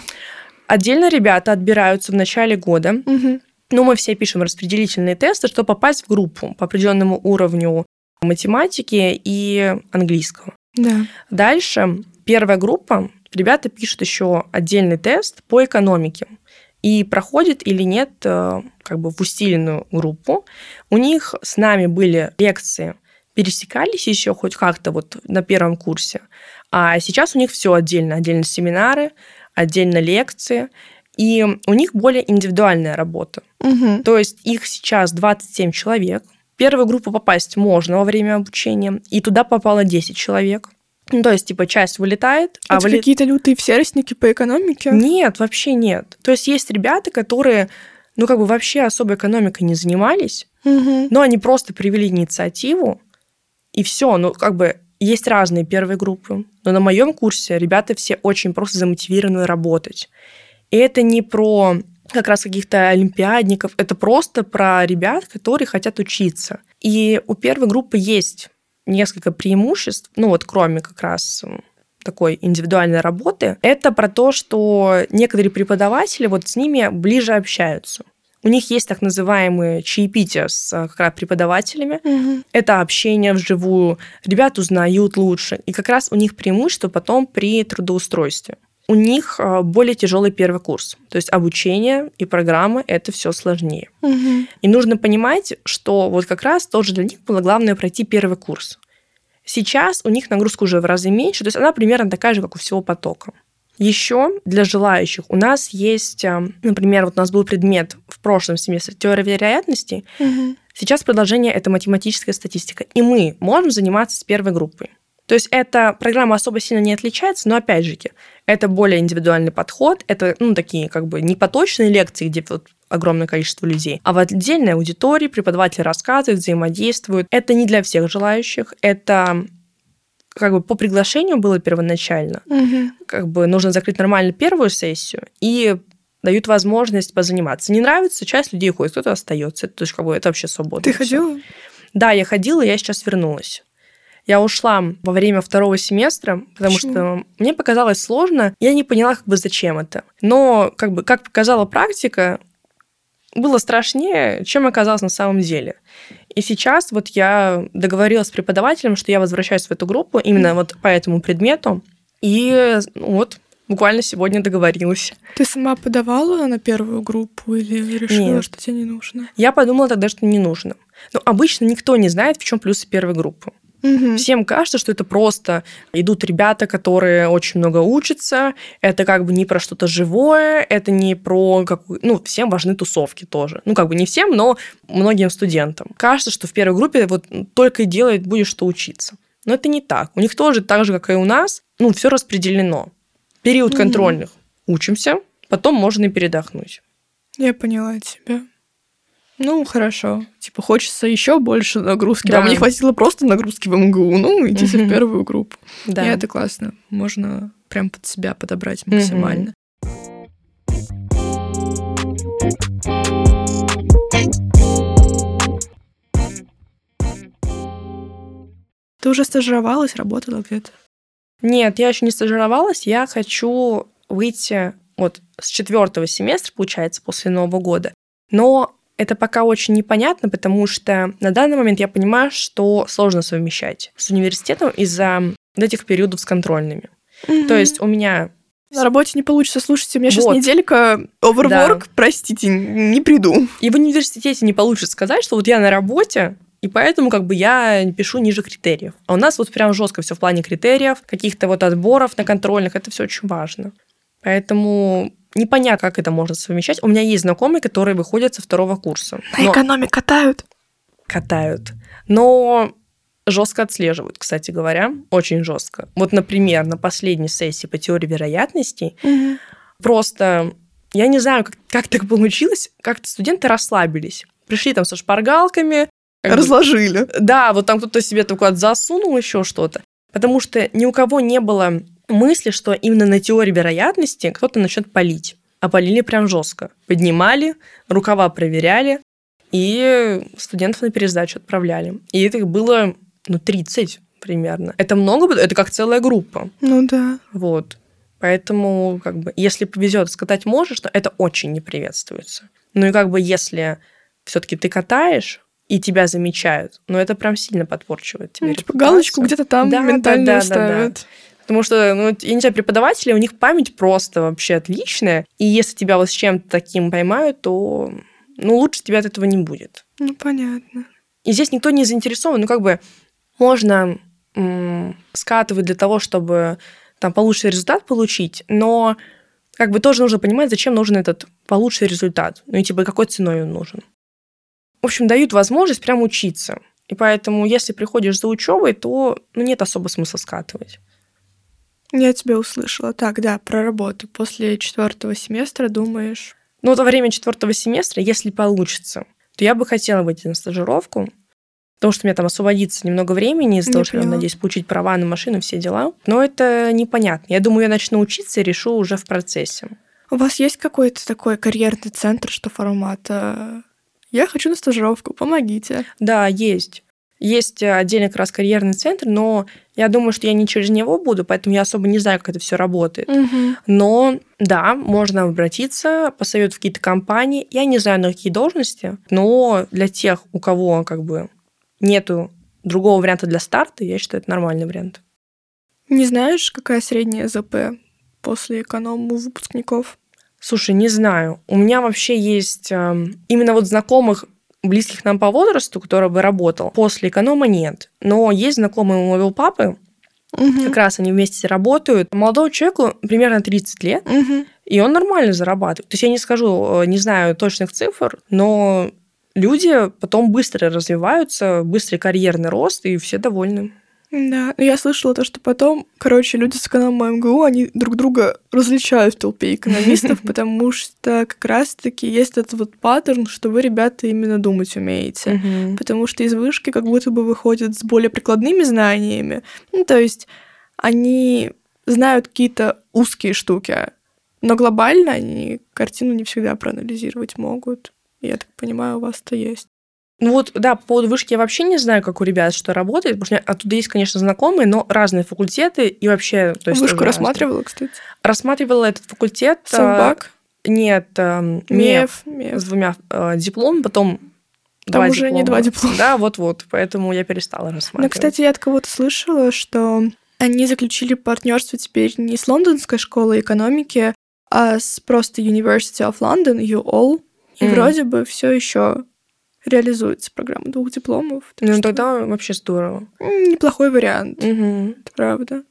Отдельно ребята отбираются в начале года. Угу. Ну, мы все пишем распределительные тесты, чтобы попасть в группу по определенному уровню математики и английского. Да. Дальше первая группа, ребята пишут еще отдельный тест по экономике и проходит или нет э, как бы в усиленную группу. У них с нами были лекции, пересекались еще хоть как-то вот на первом курсе, а сейчас у них все отдельно, отдельно семинары, отдельно лекции, и у них более индивидуальная работа. Угу. То есть их сейчас 27 человек. В первую группу попасть можно во время обучения, и туда попало 10 человек. Ну, то есть, типа, часть вылетает. А Это выли... какие-то лютые всеростники по экономике? Нет, вообще нет. То есть, есть ребята, которые, ну, как бы вообще особо экономикой не занимались, угу. но они просто привели инициативу, и все. Ну, как бы есть разные первые группы, но на моем курсе ребята все очень просто замотивированы работать. И это не про как раз каких-то олимпиадников. Это просто про ребят, которые хотят учиться. И у первой группы есть несколько преимуществ, ну вот кроме как раз такой индивидуальной работы, это про то, что некоторые преподаватели вот с ними ближе общаются. У них есть так называемые чаепития с э, как раз преподавателями. Угу. Это общение вживую. Ребят узнают лучше. И как раз у них преимущество потом при трудоустройстве. У них э, более тяжелый первый курс. То есть обучение и программы – это все сложнее. Угу. И нужно понимать, что вот как раз тоже для них было главное пройти первый курс. Сейчас у них нагрузка уже в разы меньше, то есть она примерно такая же, как у всего потока. Еще для желающих у нас есть, э, например, вот у нас был предмет в прошлом семестре теория вероятности. Угу. Сейчас продолжение это математическая статистика, и мы можем заниматься с первой группой. То есть эта программа особо сильно не отличается, но опять же, это более индивидуальный подход, это ну, такие как бы не поточные лекции, где вот огромное количество людей, а в отдельной аудитории преподаватели рассказывают, взаимодействуют. Это не для всех желающих, это как бы по приглашению было первоначально. Угу. Как бы нужно закрыть нормально первую сессию и дают возможность позаниматься. Не нравится, часть людей уходит, кто-то остается. То есть как бы это вообще свободно. Ты ходила? Да, я ходила, я сейчас вернулась. Я ушла во время второго семестра, потому Почему? что мне показалось сложно, я не поняла, как бы зачем это. Но как бы как показала практика, было страшнее, чем оказалось на самом деле. И сейчас вот я договорилась с преподавателем, что я возвращаюсь в эту группу именно вот по этому предмету. И ну, вот буквально сегодня договорилась. Ты сама подавала на первую группу или решила, Нет. что тебе не нужно? Я подумала тогда, что не нужно. Но обычно никто не знает, в чем плюсы первой группы. Угу. Всем кажется, что это просто идут ребята, которые очень много учатся, это как бы не про что-то живое, это не про какую... Ну, всем важны тусовки тоже. Ну, как бы не всем, но многим студентам. Кажется, что в первой группе вот только и делает будешь что учиться. Но это не так. У них тоже так же, как и у нас, ну, все распределено. Период угу. контрольных учимся, потом можно и передохнуть. Я поняла тебя. Ну, хорошо. Типа, хочется еще больше нагрузки. Да. А мне хватило просто нагрузки в МГУ. Ну, идите в первую группу. Да. И это классно. Можно прям под себя подобрать максимально. Ты уже стажировалась, работала где-то? Нет, я еще не стажировалась. Я хочу выйти вот с четвертого семестра, получается, после Нового года. Но это пока очень непонятно, потому что на данный момент я понимаю, что сложно совмещать с университетом из-за этих периодов с контрольными. Mm-hmm. То есть у меня на работе не получится. Слушайте, у меня вот. сейчас неделька overwork, да. простите, не приду. И в университете не получится сказать, что вот я на работе, и поэтому как бы я пишу ниже критериев. А у нас вот прям жестко все в плане критериев, каких-то вот отборов на контрольных, это все очень важно. Поэтому непонятно, как это можно совмещать. У меня есть знакомые, которые выходят со второго курса. На но... экономе катают? Катают. Но жестко отслеживают, кстати говоря, очень жестко. Вот, например, на последней сессии по теории вероятностей угу. просто я не знаю, как, как так получилось, как-то студенты расслабились. Пришли там со шпаргалками. Разложили. Бы, да, вот там кто-то себе только засунул еще что-то. Потому что ни у кого не было мысли, что именно на теории вероятности кто-то начнет палить. А полили прям жестко. Поднимали, рукава проверяли, и студентов на пересдачу отправляли. И это было, ну, 30 примерно. Это много, это как целая группа. Ну да. Вот. Поэтому, как бы, если повезет, скатать можешь, то это очень не приветствуется. Ну и как бы, если все-таки ты катаешь, и тебя замечают, ну это прям сильно подпорчивает тебе. Ну, типа галочку где-то там да, ментально да, да, ставят. Да, да. Потому что, ну, я не знаю, преподаватели, у них память просто вообще отличная. И если тебя вот с чем-то таким поймают, то ну, лучше тебя от этого не будет. Ну, понятно. И здесь никто не заинтересован. Ну, как бы можно м- скатывать для того, чтобы там получше результат получить, но как бы тоже нужно понимать, зачем нужен этот получший результат. Ну и типа какой ценой он нужен. В общем, дают возможность прям учиться. И поэтому, если приходишь за учебой, то ну, нет особо смысла скатывать. Я тебя услышала. Так, да, про работу. После четвертого семестра думаешь? Ну, во время четвертого семестра, если получится, то я бы хотела выйти на стажировку, потому что у меня там освободится немного времени из-за того, что я надеюсь получить права на машину, все дела. Но это непонятно. Я думаю, я начну учиться и решу уже в процессе. У вас есть какой-то такой карьерный центр, что формата «Я хочу на стажировку, помогите». Да, есть. Есть отдельный как раз карьерный центр, но я думаю, что я не через него буду, поэтому я особо не знаю, как это все работает. Угу. Но да, можно обратиться, посоветовать в какие-то компании. Я не знаю, на какие должности, но для тех, у кого как бы нету другого варианта для старта, я считаю, это нормальный вариант. Не знаешь, какая средняя ЗП после эконом у выпускников? Слушай, не знаю. У меня вообще есть э, именно вот знакомых близких нам по возрасту, который бы работал, после эконома нет. Но есть знакомые моего папы, Угу. как раз они вместе работают. Молодому человеку примерно 30 лет, Угу. и он нормально зарабатывает. То есть я не скажу, э, не знаю точных цифр, но люди потом быстро развиваются, быстрый карьерный рост, и все довольны. Да, но я слышала то, что потом, короче, люди с эконома МГУ, они друг друга различают в толпе экономистов, [LAUGHS] потому что как раз-таки есть этот вот паттерн, что вы, ребята, именно думать умеете. Потому что из вышки как будто бы выходят с более прикладными знаниями. Ну, то есть они знают какие-то узкие штуки, но глобально они картину не всегда проанализировать могут. Я так понимаю, у вас это есть. Ну вот, да, по поводу вышки я вообще не знаю, как у ребят что работает, потому что оттуда есть, конечно, знакомые, но разные факультеты и вообще... То есть Вышку рассматривала, кстати. Рассматривала этот факультет. а, Совбак, Нет, эм, МЕФ МЕФ, МЕФ. с двумя э, дипломами, потом Там два уже не два диплома. Да, вот-вот, поэтому я перестала Ну, рассматривать. кстати, я от кого-то слышала, что они заключили партнерство теперь не с лондонской школой экономики, а с просто University of London, UOL. И М. вроде бы все еще реализуется программа двух дипломов. так Ну, что, тогда вообще здорово. неплохой вариант, это правда.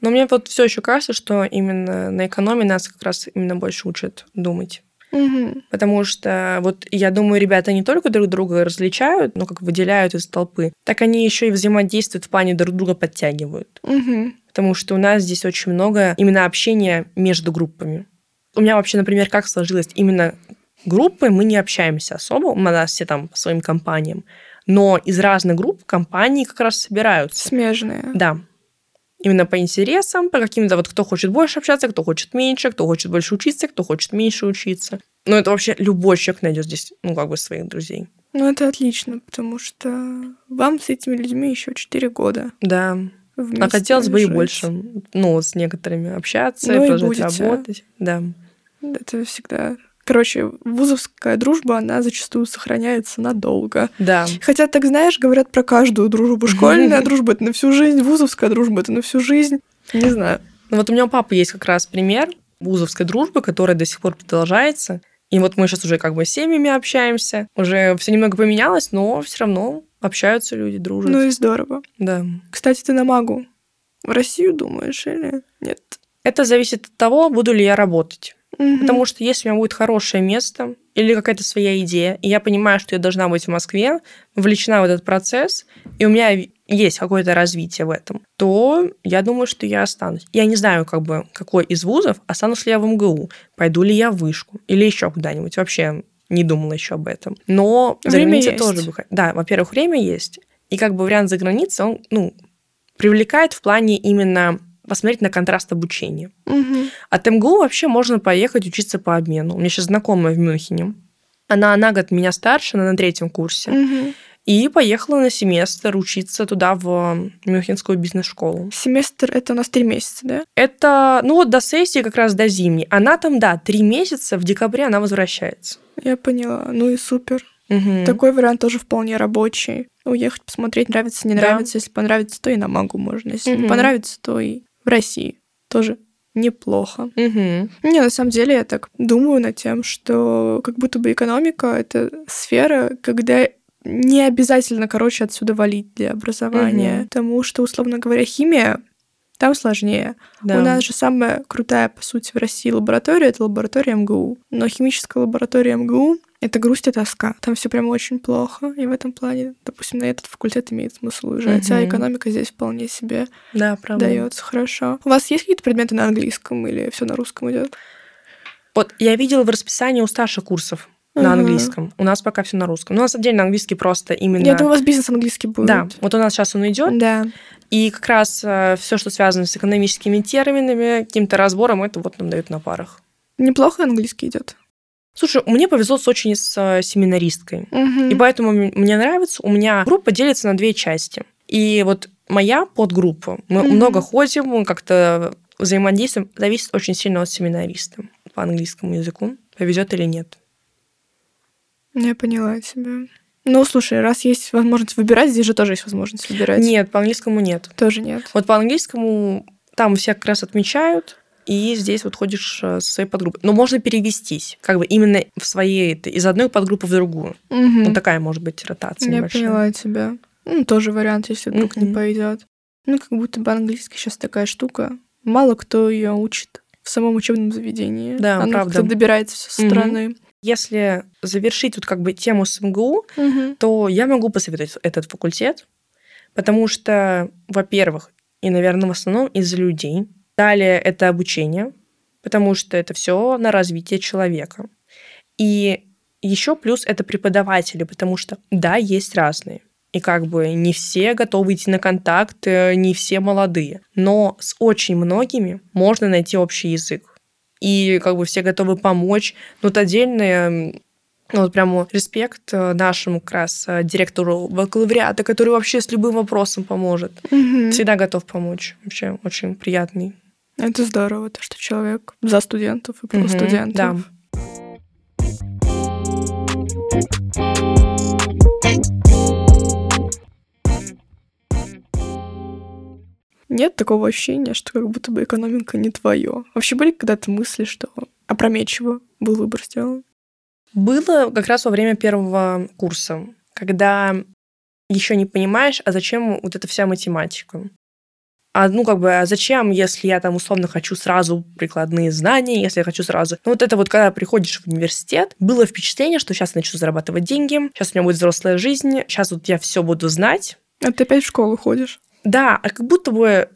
Но мне вот все еще кажется, что именно на экономии нас как раз именно больше учат думать. Мгм. Потому что вот я думаю, ребята не только друг друга различают, но как выделяют из толпы, так они еще и взаимодействуют в плане друг друга подтягивают. Мгм. Потому что у нас здесь очень много именно общения между группами. У меня вообще, например, как сложилось именно группы, мы не общаемся особо, у нас все там по своим компаниям, но из разных групп компании как раз собираются. Смежные. Да. Именно по интересам, по каким-то вот кто хочет больше общаться, кто хочет меньше, кто хочет больше учиться, кто хочет меньше учиться. Ну, это вообще любой человек найдет здесь, ну, как бы своих друзей. Ну, это отлично, потому что вам с этими людьми еще 4 года. Да. А хотелось бы и жить. больше, ну, с некоторыми общаться, Ну и продолжать будете. работать. Да. Это всегда... Короче, вузовская дружба, она зачастую сохраняется надолго. Да. Хотя, так знаешь, говорят про каждую дружбу. Школьная [LAUGHS] дружба — это на всю жизнь, вузовская дружба — это на всю жизнь. Не знаю. Ну, вот у меня у папы есть как раз пример вузовской дружбы, которая до сих пор продолжается. И вот мы сейчас уже как бы с семьями общаемся. Уже все немного поменялось, но все равно общаются люди, дружат. Ну и здорово. Да. Кстати, ты на магу в Россию думаешь или нет? Это зависит от того, буду ли я работать. Мгм. Потому что если у меня будет хорошее место или какая-то своя идея, и я понимаю, что я должна быть в Москве, вовлечена в этот процесс, и у меня есть какое-то развитие в этом, то я думаю, что я останусь. Я не знаю, как бы, какой из вузов, останусь ли я в МГУ, пойду ли я в вышку или еще куда-нибудь. Вообще не думала еще об этом. Но за Время есть. тоже бы... Да, во-первых, время есть. И как бы вариант за границей, он, ну, привлекает в плане именно посмотреть на контраст обучения. Мгм. От МГУ вообще можно поехать учиться по обмену. У меня сейчас знакомая в Мюнхене. Она на год меня старше, она на третьем курсе. Мгм. И поехала на семестр учиться туда, в Мюнхенскую бизнес-школу. Семестр — это у нас три месяца, да? Это, ну вот до сессии, как раз до зимней. Она там, да, три месяца, в декабре она возвращается. Я поняла. Ну и супер. Мгм. Такой вариант тоже вполне рабочий. Уехать, посмотреть, нравится, не Да. нравится. Если понравится, то и на магу можно. Если не Мгм. понравится, то и в России. Тоже неплохо. Мгм. Не, на самом деле я так думаю над тем, что как будто бы экономика — это сфера, когда не обязательно, короче, отсюда валить для образования. Мгм. Потому что, условно говоря, химия там сложнее. Да. У нас же самая крутая, по сути, в России лаборатория — это лаборатория МГУ. Но химическая лаборатория МГУ — это грусть и тоска. Там все прямо очень плохо. И в этом плане, допустим, на этот факультет имеет смысл уезжать. А Мгм. экономика здесь вполне себе Да, дается хорошо. У вас есть какие-то предметы на английском или все на русском идет? Вот я видела в расписании у старших курсов на Ага. английском. У нас пока все на русском. Ну, у нас отдельно английский просто именно... Я думаю, у вас бизнес английский будет. Да, вот у нас сейчас он идет, Да. и как раз все, что связано с экономическими терминами, каким-то разбором, это вот нам дают на парах. Неплохо английский идет. Слушай, мне повезло с очень с э, семинаристкой. Угу. И поэтому мне нравится. У меня группа делится на две части. И вот моя подгруппа, мы угу. много ходим, мы как-то взаимодействуем, зависит очень сильно от семинариста по английскому языку, повезет или нет. Я поняла тебя. Ну, слушай, раз есть возможность выбирать, здесь же тоже есть возможность выбирать. Нет, по английскому нет. Тоже нет. Вот по английскому там все как раз отмечают, и здесь вот ходишь э, со своей подгруппой. Но можно перевестись, как бы именно в своей, из одной подгруппы в другую. Угу. Вот такая может быть ротация Я небольшая. поняла тебя. Ну, тоже вариант, если вдруг Мгм. не пойдет. Ну, как будто бы английский сейчас такая штука. Мало кто ее учит в самом учебном заведении. Да, Оно правда. как-то добирается со стороны. Если завершить вот как бы тему с МГУ, Мгм. то я могу посоветовать этот факультет, потому что, во-первых, и, наверное, в основном из-за людей. Далее это обучение, потому что это все на развитие человека. И еще плюс это преподаватели, потому что, да, есть разные. И как бы не все готовы идти на контакт, э, не все молодые. Но с очень многими можно найти общий язык. И как бы все готовы помочь. Ну, вот отдельно м, ну, вот прямо респект э, нашему как раз э, директору бакалавриата, который вообще с любым вопросом поможет. Мгм. Всегда готов помочь. Вообще очень приятный. Это здорово, то, что человек за студентов и про Мгм, студентов. Да. Нет такого ощущения, что как будто бы экономика не твое. Вообще были когда-то мысли, что опрометчиво был выбор сделан? Было как раз во время первого курса, когда еще не понимаешь, а зачем вот эта вся математика. А ну как бы, а зачем, если я там условно хочу сразу прикладные знания, если я хочу сразу... Ну вот это вот, когда приходишь в университет, было впечатление, что сейчас я начну зарабатывать деньги, сейчас у меня будет взрослая жизнь, сейчас вот я все буду знать. А ты опять в школу ходишь? Да, а как будто бы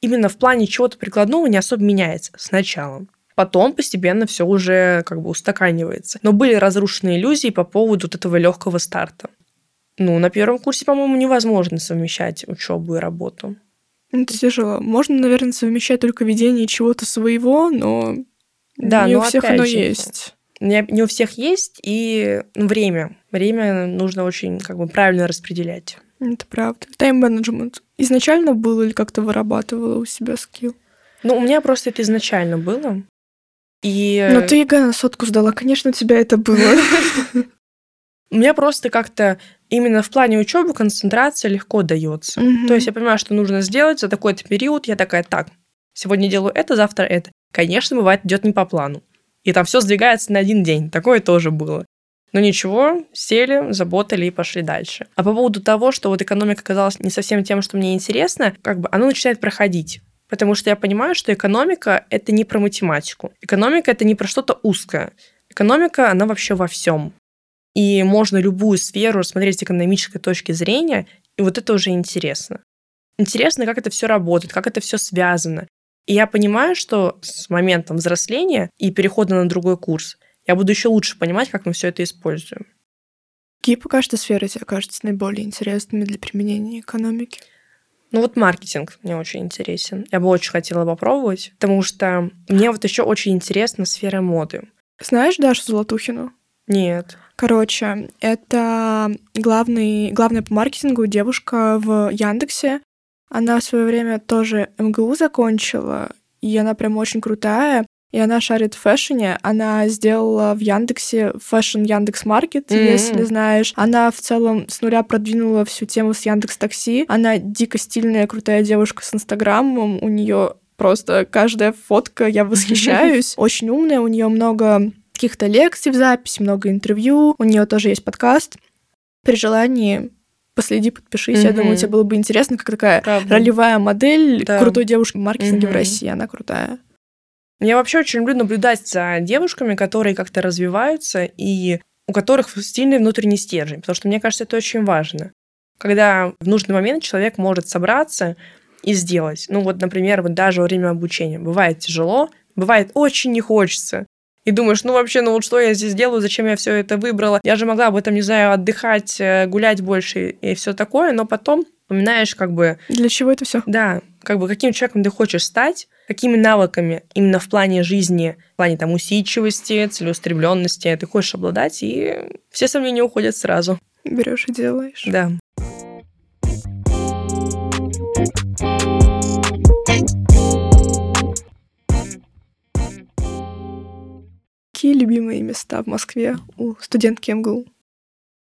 именно в плане чего-то прикладного не особо меняется сначала. Потом постепенно все уже как бы устаканивается. Но были разрушены иллюзии по поводу вот этого легкого старта. Ну, на первом курсе, по-моему, невозможно совмещать учебу и работу. Это тяжело. Можно, наверное, совмещать только ведение чего-то своего, но Да, не но у всех оно же, есть. Не, не у всех есть, и ну, время. Время нужно очень как бы правильно распределять. Это правда. Тайм-менеджмент. Изначально был или как-то вырабатывала у себя скилл? Ну, у меня просто это изначально было. И Но ты ЕГЭ на сотку сдала. Конечно, у тебя это было. [LAUGHS] меня просто как-то именно в плане учебы концентрация легко дается. Мгм. То есть я понимаю, что нужно сделать за такой-то период. Я такая, так, сегодня делаю это, завтра это. Конечно, бывает, идет не по плану. И там все сдвигается на один день. Такое тоже было. Но ничего, сели, заботали и пошли дальше. А по поводу того, что вот экономика оказалась не совсем тем, что мне интересно, как бы оно начинает проходить. Потому что я понимаю, что экономика — это не про математику. Экономика — это не про что-то узкое. Экономика, она вообще во всем. И можно любую сферу рассмотреть с экономической точки зрения, и вот это уже интересно. Интересно, как это все работает, как это все связано. И я понимаю, что с моментом взросления и перехода на другой курс я буду еще лучше понимать, как мы все это используем. Какие пока что сферы тебе кажутся наиболее интересными для применения экономики? Ну вот маркетинг мне очень интересен. Я бы очень хотела попробовать, потому что мне вот еще очень интересна сфера моды. Знаешь Дашу Золотухину? Нет. Короче, это главный, главная по маркетингу девушка в Яндексе. Она в свое время тоже МГУ закончила, и она прям очень крутая. И она шарит в fashion е. Она сделала в Яндексе fashion Яндекс Маркет, Мгм. если знаешь. Она в целом с нуля продвинула всю тему с Яндекс Такси. Она дико стильная, крутая девушка с Инстаграмом. У нее просто каждая фотка, я [LAUGHS] восхищаюсь. Очень умная, у нее много каких-то лекций в записи, много интервью. У нее тоже есть подкаст. При желании последи, подпишись. Я Мгм. думаю, тебе было бы интересно, как такая Правда. ролевая модель Да. крутой девушки в маркетинге в Мгм. России. Она крутая. Я вообще очень люблю наблюдать за девушками, которые как-то развиваются и у которых стильный внутренний стержень, потому что мне кажется, это очень важно. Когда в нужный момент человек может собраться и сделать. Ну вот, например, вот даже во время обучения. Бывает тяжело, бывает очень не хочется. И думаешь, ну вообще, ну вот что я здесь делаю, зачем я все это выбрала? Я же могла об этом, не знаю, отдыхать, э, гулять больше и все такое, но потом вспоминаешь как бы... Для чего это все? Да, как бы каким человеком ты хочешь стать, какими навыками именно в плане жизни, в плане там усидчивости, целеустремленности ты хочешь обладать, и все сомнения уходят сразу. Берешь и делаешь. Да. Какие любимые места в Москве у студентки МГУ?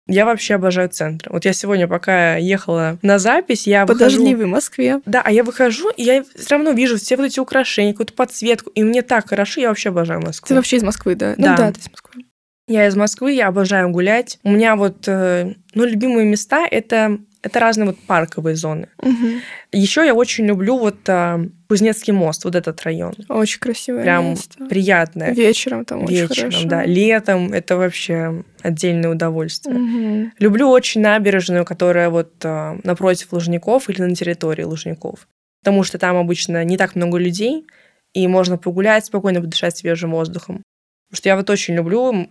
Я вообще обожаю центр. Вот я сегодня, пока ехала на запись, я По выхожу... дождливой Москве. Да, а я выхожу, и я все равно вижу все вот эти украшения, какую-то подсветку, и мне так хорошо, я вообще обожаю Москву. Ты вообще из Москвы, да? Да. Ну да, ты из Москвы. Я из Москвы, я обожаю гулять. У меня вот, э, ну, любимые места это это разные вот парковые зоны. Мгм. Еще я очень люблю вот а, Кузнецкий мост, вот этот район. Очень красивое Прям место. приятное. Вечером там очень Вечером, хорошо. да. Летом это вообще отдельное удовольствие. Мгм. Люблю очень набережную, которая вот а, напротив Лужников или на территории Лужников. Потому что там обычно не так много людей, и можно погулять, спокойно подышать свежим воздухом. Потому что я вот очень люблю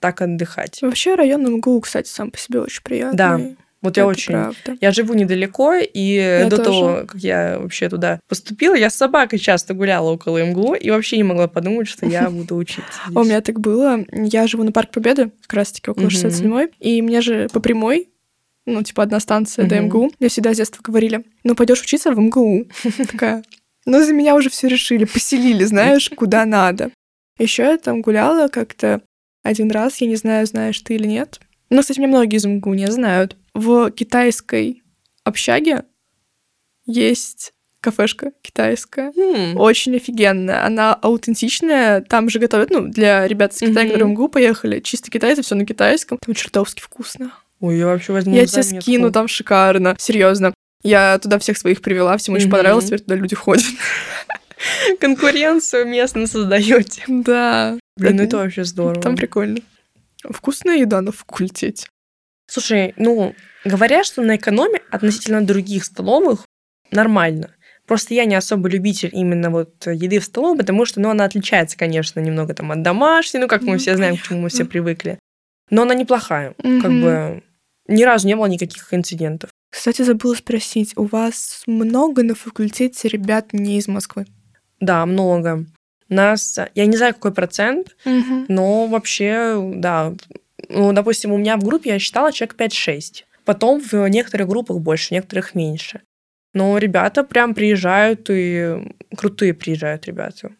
так отдыхать. Вообще район МГУ, кстати, сам по себе очень приятный. Вот я Это очень... правда. Я живу недалеко, и до тоже. того, как я вообще туда поступила, я с собакой часто гуляла около МГУ и вообще не могла подумать, что я буду учиться. А У меня так было. Я живу на Парк Победы, как раз-таки около Мгм. 67-й. И мне же по прямой, ну, типа, одна станция до. МГУ. Мне всегда с детства говорили, ну, пойдешь учиться в МГУ. Такая. Ну, за меня уже все решили, поселили, знаешь, куда надо. Еще я там гуляла как-то один раз, я не знаю, знаешь ты или нет. Но, кстати, меня многие из МГУ не знают. В китайской общаге есть кафешка китайская. М, Очень офигенная. Она аутентичная. Там же готовят, ну, для ребят с Китая, Мгм. которые в МГУ поехали, чисто китайцы, все на китайском. Там чертовски вкусно. Ой, я вообще возьму Я тебе скину, там шикарно. Серьезно. Я туда всех своих привела, всем очень Мгм. понравилось, теперь туда люди ходят. [LAUGHS] Конкуренцию местно создаете. Да. Блин, ну это вообще здорово. Там прикольно. Вкусная еда на факультете. Слушай, ну, говорят, что на экономе относительно других столовых нормально. Просто я не особо любитель именно вот еды в столовой, потому что, ну, она отличается, конечно, немного там от домашней, ну, как мы Ну, все знаем, к чему мы все конечно. привыкли. Но она неплохая. Как Мгм. бы ни разу не было никаких инцидентов. Кстати, забыла спросить, у вас много на факультете ребят не из Москвы? Да, много. Нас, я не знаю, какой процент, но вообще, да. Ну, допустим, у меня в группе я считала человек 5-6. Потом в некоторых группах больше, в некоторых меньше. Но ребята прям приезжают, и крутые приезжают ребята.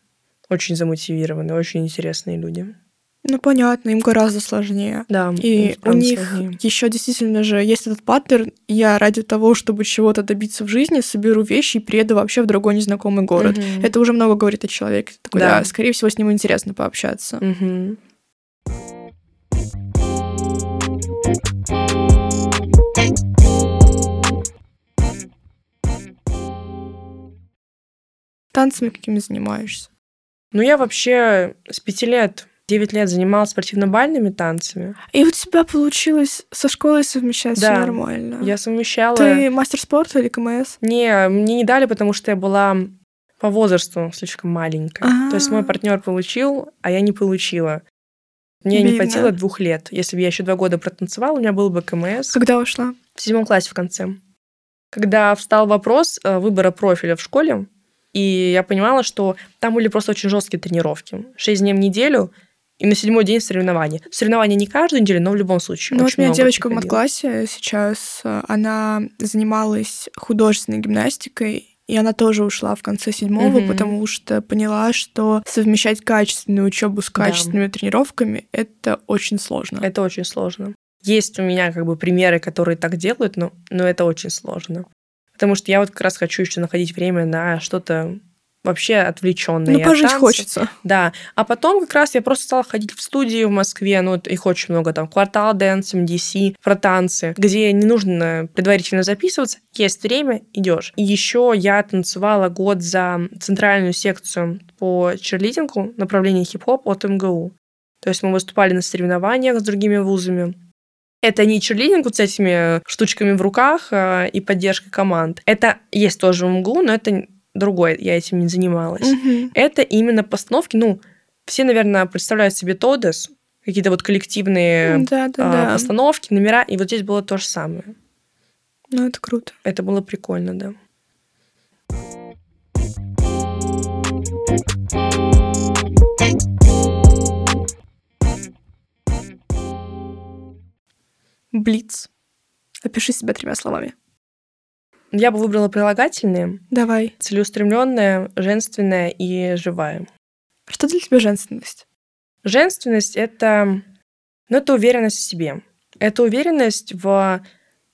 Очень замотивированные, очень интересные люди. Ну, понятно, им гораздо сложнее. Да, И у них сложнее. еще действительно же есть этот паттерн. Я ради того, чтобы чего-то добиться в жизни, соберу вещи и приеду вообще в другой незнакомый город. Мгм. Это уже много говорит о человеке. Такой, Да. да. скорее всего, с ним интересно пообщаться. Мгм. Танцами какими занимаешься? Ну, я вообще с пяти лет, 9 лет занималась спортивно-бальными танцами. И у тебя получилось со школой совмещать Да. нормально. Я совмещала... Ты мастер спорта или КМС? Не, мне не дали, потому что я была по возрасту слишком маленькая. А. То есть мой партнер получил, а я не получила. Мне не Обидно. хватило двух лет. Если бы я еще два года протанцевала, у меня был бы КМС Когда ушла? в седьмом классе в конце. Когда встал вопрос э, выбора профиля в школе, и я понимала, что там были просто очень жесткие тренировки. Шесть дней в неделю, и на седьмой день соревнования. Соревнования не каждую неделю, но в любом случае. Ну, вот у меня девочка в приходило. мат-классе сейчас, э, она занималась художественной гимнастикой, и она тоже ушла в конце седьмого, Мгм. потому что поняла, что совмещать качественную учебу с Да. качественными тренировками это очень сложно. Это очень сложно. Есть у меня как бы примеры, которые так делают, но, но это очень сложно. Потому что я вот как раз хочу еще находить время на что-то вообще отвлеченное. ну, пожить хочется. Да. А потом как раз я просто стала ходить в студии в Москве, ну, их очень много там, Квартал Дэнс, МДС, про танцы, где не нужно предварительно записываться, есть время, идешь. И еще я танцевала год за центральную секцию по черлидингу направление хип-хоп от МГУ. То есть мы выступали на соревнованиях с другими вузами. Это не черлидинг вот с этими штучками в руках э, и поддержкой команд. Это есть тоже в МГУ, но это другое, я этим не занималась. Мгм. Это именно постановки, ну, все, наверное, представляют себе Тодес, какие-то вот коллективные Да, да, а, да. постановки, номера, и вот здесь было то же самое. Ну, это круто. Это было прикольно, да. Блиц. Опиши себя тремя словами. Я бы выбрала прилагательные. Давай. Целеустремленная, женственная и живая. Что для тебя женственность? Женственность — это, ну, это уверенность в себе. Это уверенность в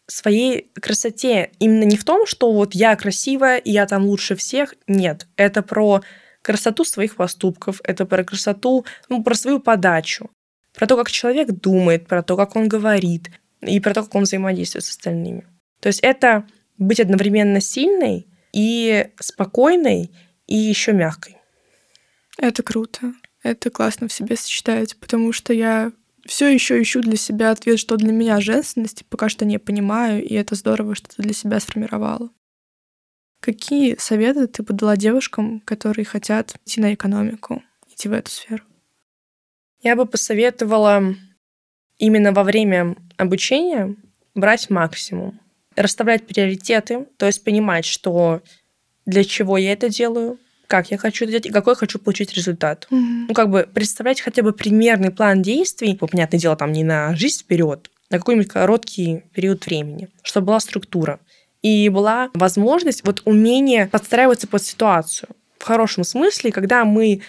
своей красоте. Именно не в том, что вот я красивая, и я там лучше всех. Нет. Это про красоту своих поступков, это про красоту, ну, про свою подачу, про то, как человек думает, про то, как он говорит, и про то, как он взаимодействует с остальными. То есть это быть одновременно сильной и спокойной, и еще мягкой. Это круто. Это классно в себе сочетать, потому что я все еще ищу для себя ответ, что для меня женственность, пока что не понимаю, и это здорово, что ты для себя сформировала. Какие советы ты бы дала девушкам, которые хотят идти на экономику, идти в эту сферу? Я бы посоветовала именно во время обучения брать максимум, расставлять приоритеты, то есть понимать, что для чего я это делаю, как я хочу это делать и какой я хочу получить результат. Mm-hmm. Ну, как бы представлять хотя бы примерный план действий, ну, понятное дело, там не на жизнь вперед, на какой-нибудь короткий период времени, чтобы была структура. И была возможность, вот умение подстраиваться под ситуацию. В хорошем смысле, когда мы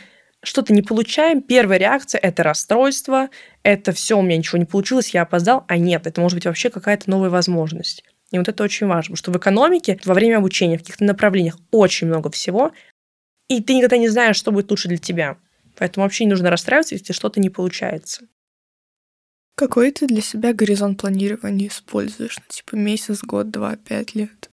что-то не получаем, первая реакция – это расстройство, это все, у меня ничего не получилось, я опоздал, а нет, это может быть вообще какая-то новая возможность. И вот это очень важно, потому что в экономике во время обучения в каких-то направлениях очень много всего, и ты никогда не знаешь, что будет лучше для тебя. Поэтому вообще не нужно расстраиваться, если что-то не получается. Какой ты для себя горизонт планирования используешь? Ну, типа месяц, год, два, пять лет?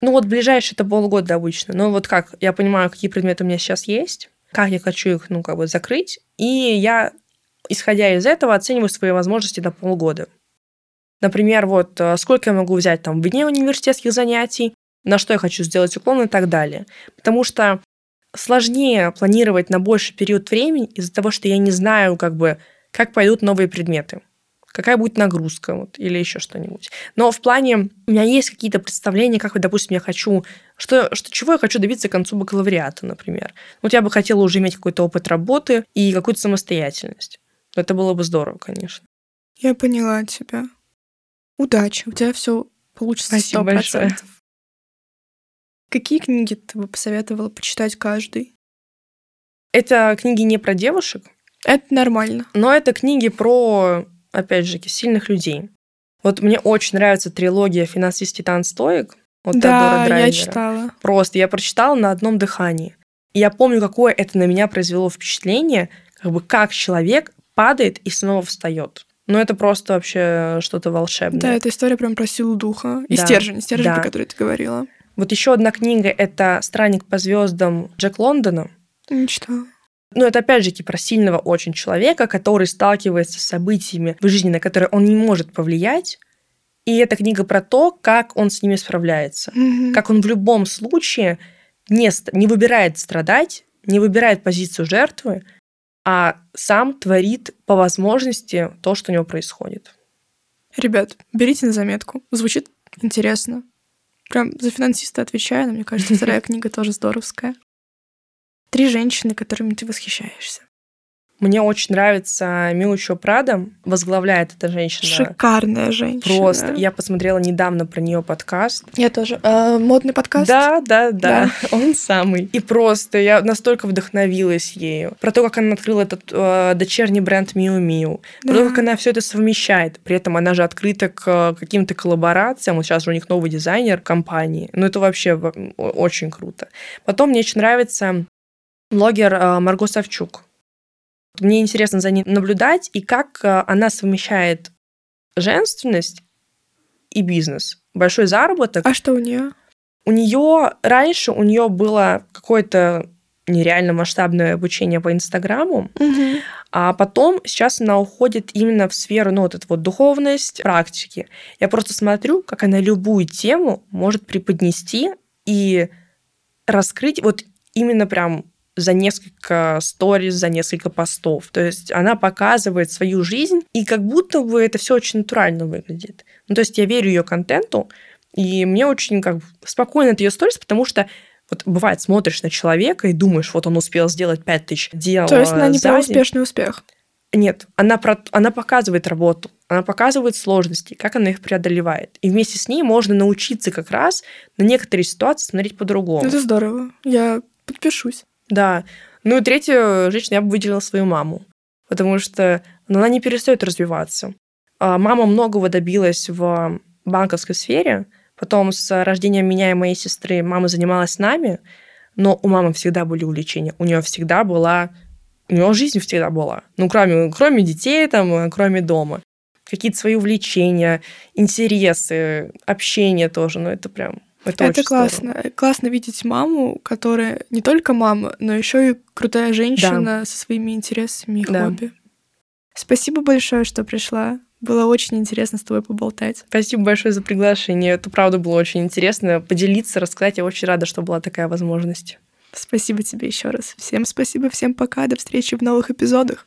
Ну вот ближайшие это полгода обычно. Но вот как, я понимаю, какие предметы у меня сейчас есть, как я хочу их, ну, как бы закрыть, и я, исходя из этого, оцениваю свои возможности на полгода. Например, вот э, сколько я могу взять там вне университетских занятий, на что я хочу сделать уклон и так далее. Потому что сложнее планировать на больший период времени из-за того, что я не знаю, как бы, как пойдут новые предметы какая будет нагрузка вот, или еще что-нибудь. Но в плане у меня есть какие-то представления, как, допустим, я хочу, что, что, чего я хочу добиться к концу бакалавриата, например. Вот я бы хотела уже иметь какой-то опыт работы и какую-то самостоятельность. Это было бы здорово, конечно. Я поняла тебя. Удачи, у тебя все получится Спасибо 100%. большое. Какие книги ты бы посоветовала почитать каждый? Это книги не про девушек. Это нормально. Но это книги про опять же, сильных людей. Вот мне очень нравится трилогия «Финансист Титан Стоик» от да, я читала. Просто я прочитала на одном дыхании. И я помню, какое это на меня произвело впечатление, как бы как человек падает и снова встает. Ну, это просто вообще что-то волшебное. Да, это история прям про силу духа. И да. стержень, стержень, да. про который ты говорила. Вот еще одна книга — это «Странник по звездам» Джек Лондона. Не читала. Ну, это опять же про сильного очень человека, который сталкивается с событиями в жизни, на которые он не может повлиять. И эта книга про то, как он с ними справляется. Mm-hmm. Как он в любом случае не, не выбирает страдать, не выбирает позицию жертвы, а сам творит по возможности то, что у него происходит. Ребят, берите на заметку. Звучит интересно. Прям за финансиста отвечаю, но мне кажется, вторая [LAUGHS] книга тоже здоровская. Три женщины, которыми ты восхищаешься. Мне очень нравится Миучо Прада, возглавляет эта женщина. Шикарная женщина. Просто. Я посмотрела недавно про нее подкаст. Я тоже. Э, модный подкаст? Да, да, да, да. [LAUGHS] Он самый. И просто я настолько вдохновилась ею. Про то, как она открыла этот э, дочерний бренд Миу Миу. Про да. то, как она все это совмещает. При этом она же открыта к каким-то коллаборациям. Вот сейчас же у них новый дизайнер компании. Ну, это вообще очень круто. Потом мне очень нравится блогер э, Марго Савчук. Мне интересно за ней наблюдать и как э, она совмещает женственность и бизнес. Большой заработок. А что у нее? У нее раньше у нее было какое-то нереально масштабное обучение по Инстаграму, угу. а потом сейчас она уходит именно в сферу, ну, вот эту вот духовность, практики. Я просто смотрю, как она любую тему может преподнести и раскрыть вот именно прям за несколько сториз, за несколько постов. То есть она показывает свою жизнь, и как будто бы это все очень натурально выглядит. Ну, то есть я верю ее контенту, и мне очень как бы спокойно от ее сторис, потому что вот бывает, смотришь на человека и думаешь, вот он успел сделать 5000 дел То есть она не про успешный успех? Нет, она, про, она показывает работу, она показывает сложности, как она их преодолевает. И вместе с ней можно научиться как раз на некоторые ситуации смотреть по-другому. Это здорово. Я подпишусь. Да. Ну и третью женщину я бы выделила свою маму, потому что ну, она не перестает развиваться. А мама многого добилась в банковской сфере, потом с рождением меня и моей сестры мама занималась нами, но у мамы всегда были увлечения, у нее всегда была у него жизнь всегда была. Ну, кроме, кроме детей, там, кроме дома. Какие-то свои увлечения, интересы, общение тоже. Ну, это прям это, это классно. Здорово. Классно видеть маму, которая не только мама, но еще и крутая женщина да. со своими интересами и да. хобби. Спасибо большое, что пришла. Было очень интересно с тобой поболтать. Спасибо большое за приглашение. Это правда было очень интересно поделиться, рассказать. Я очень рада, что была такая возможность. Спасибо тебе еще раз. Всем спасибо, всем пока, до встречи в новых эпизодах.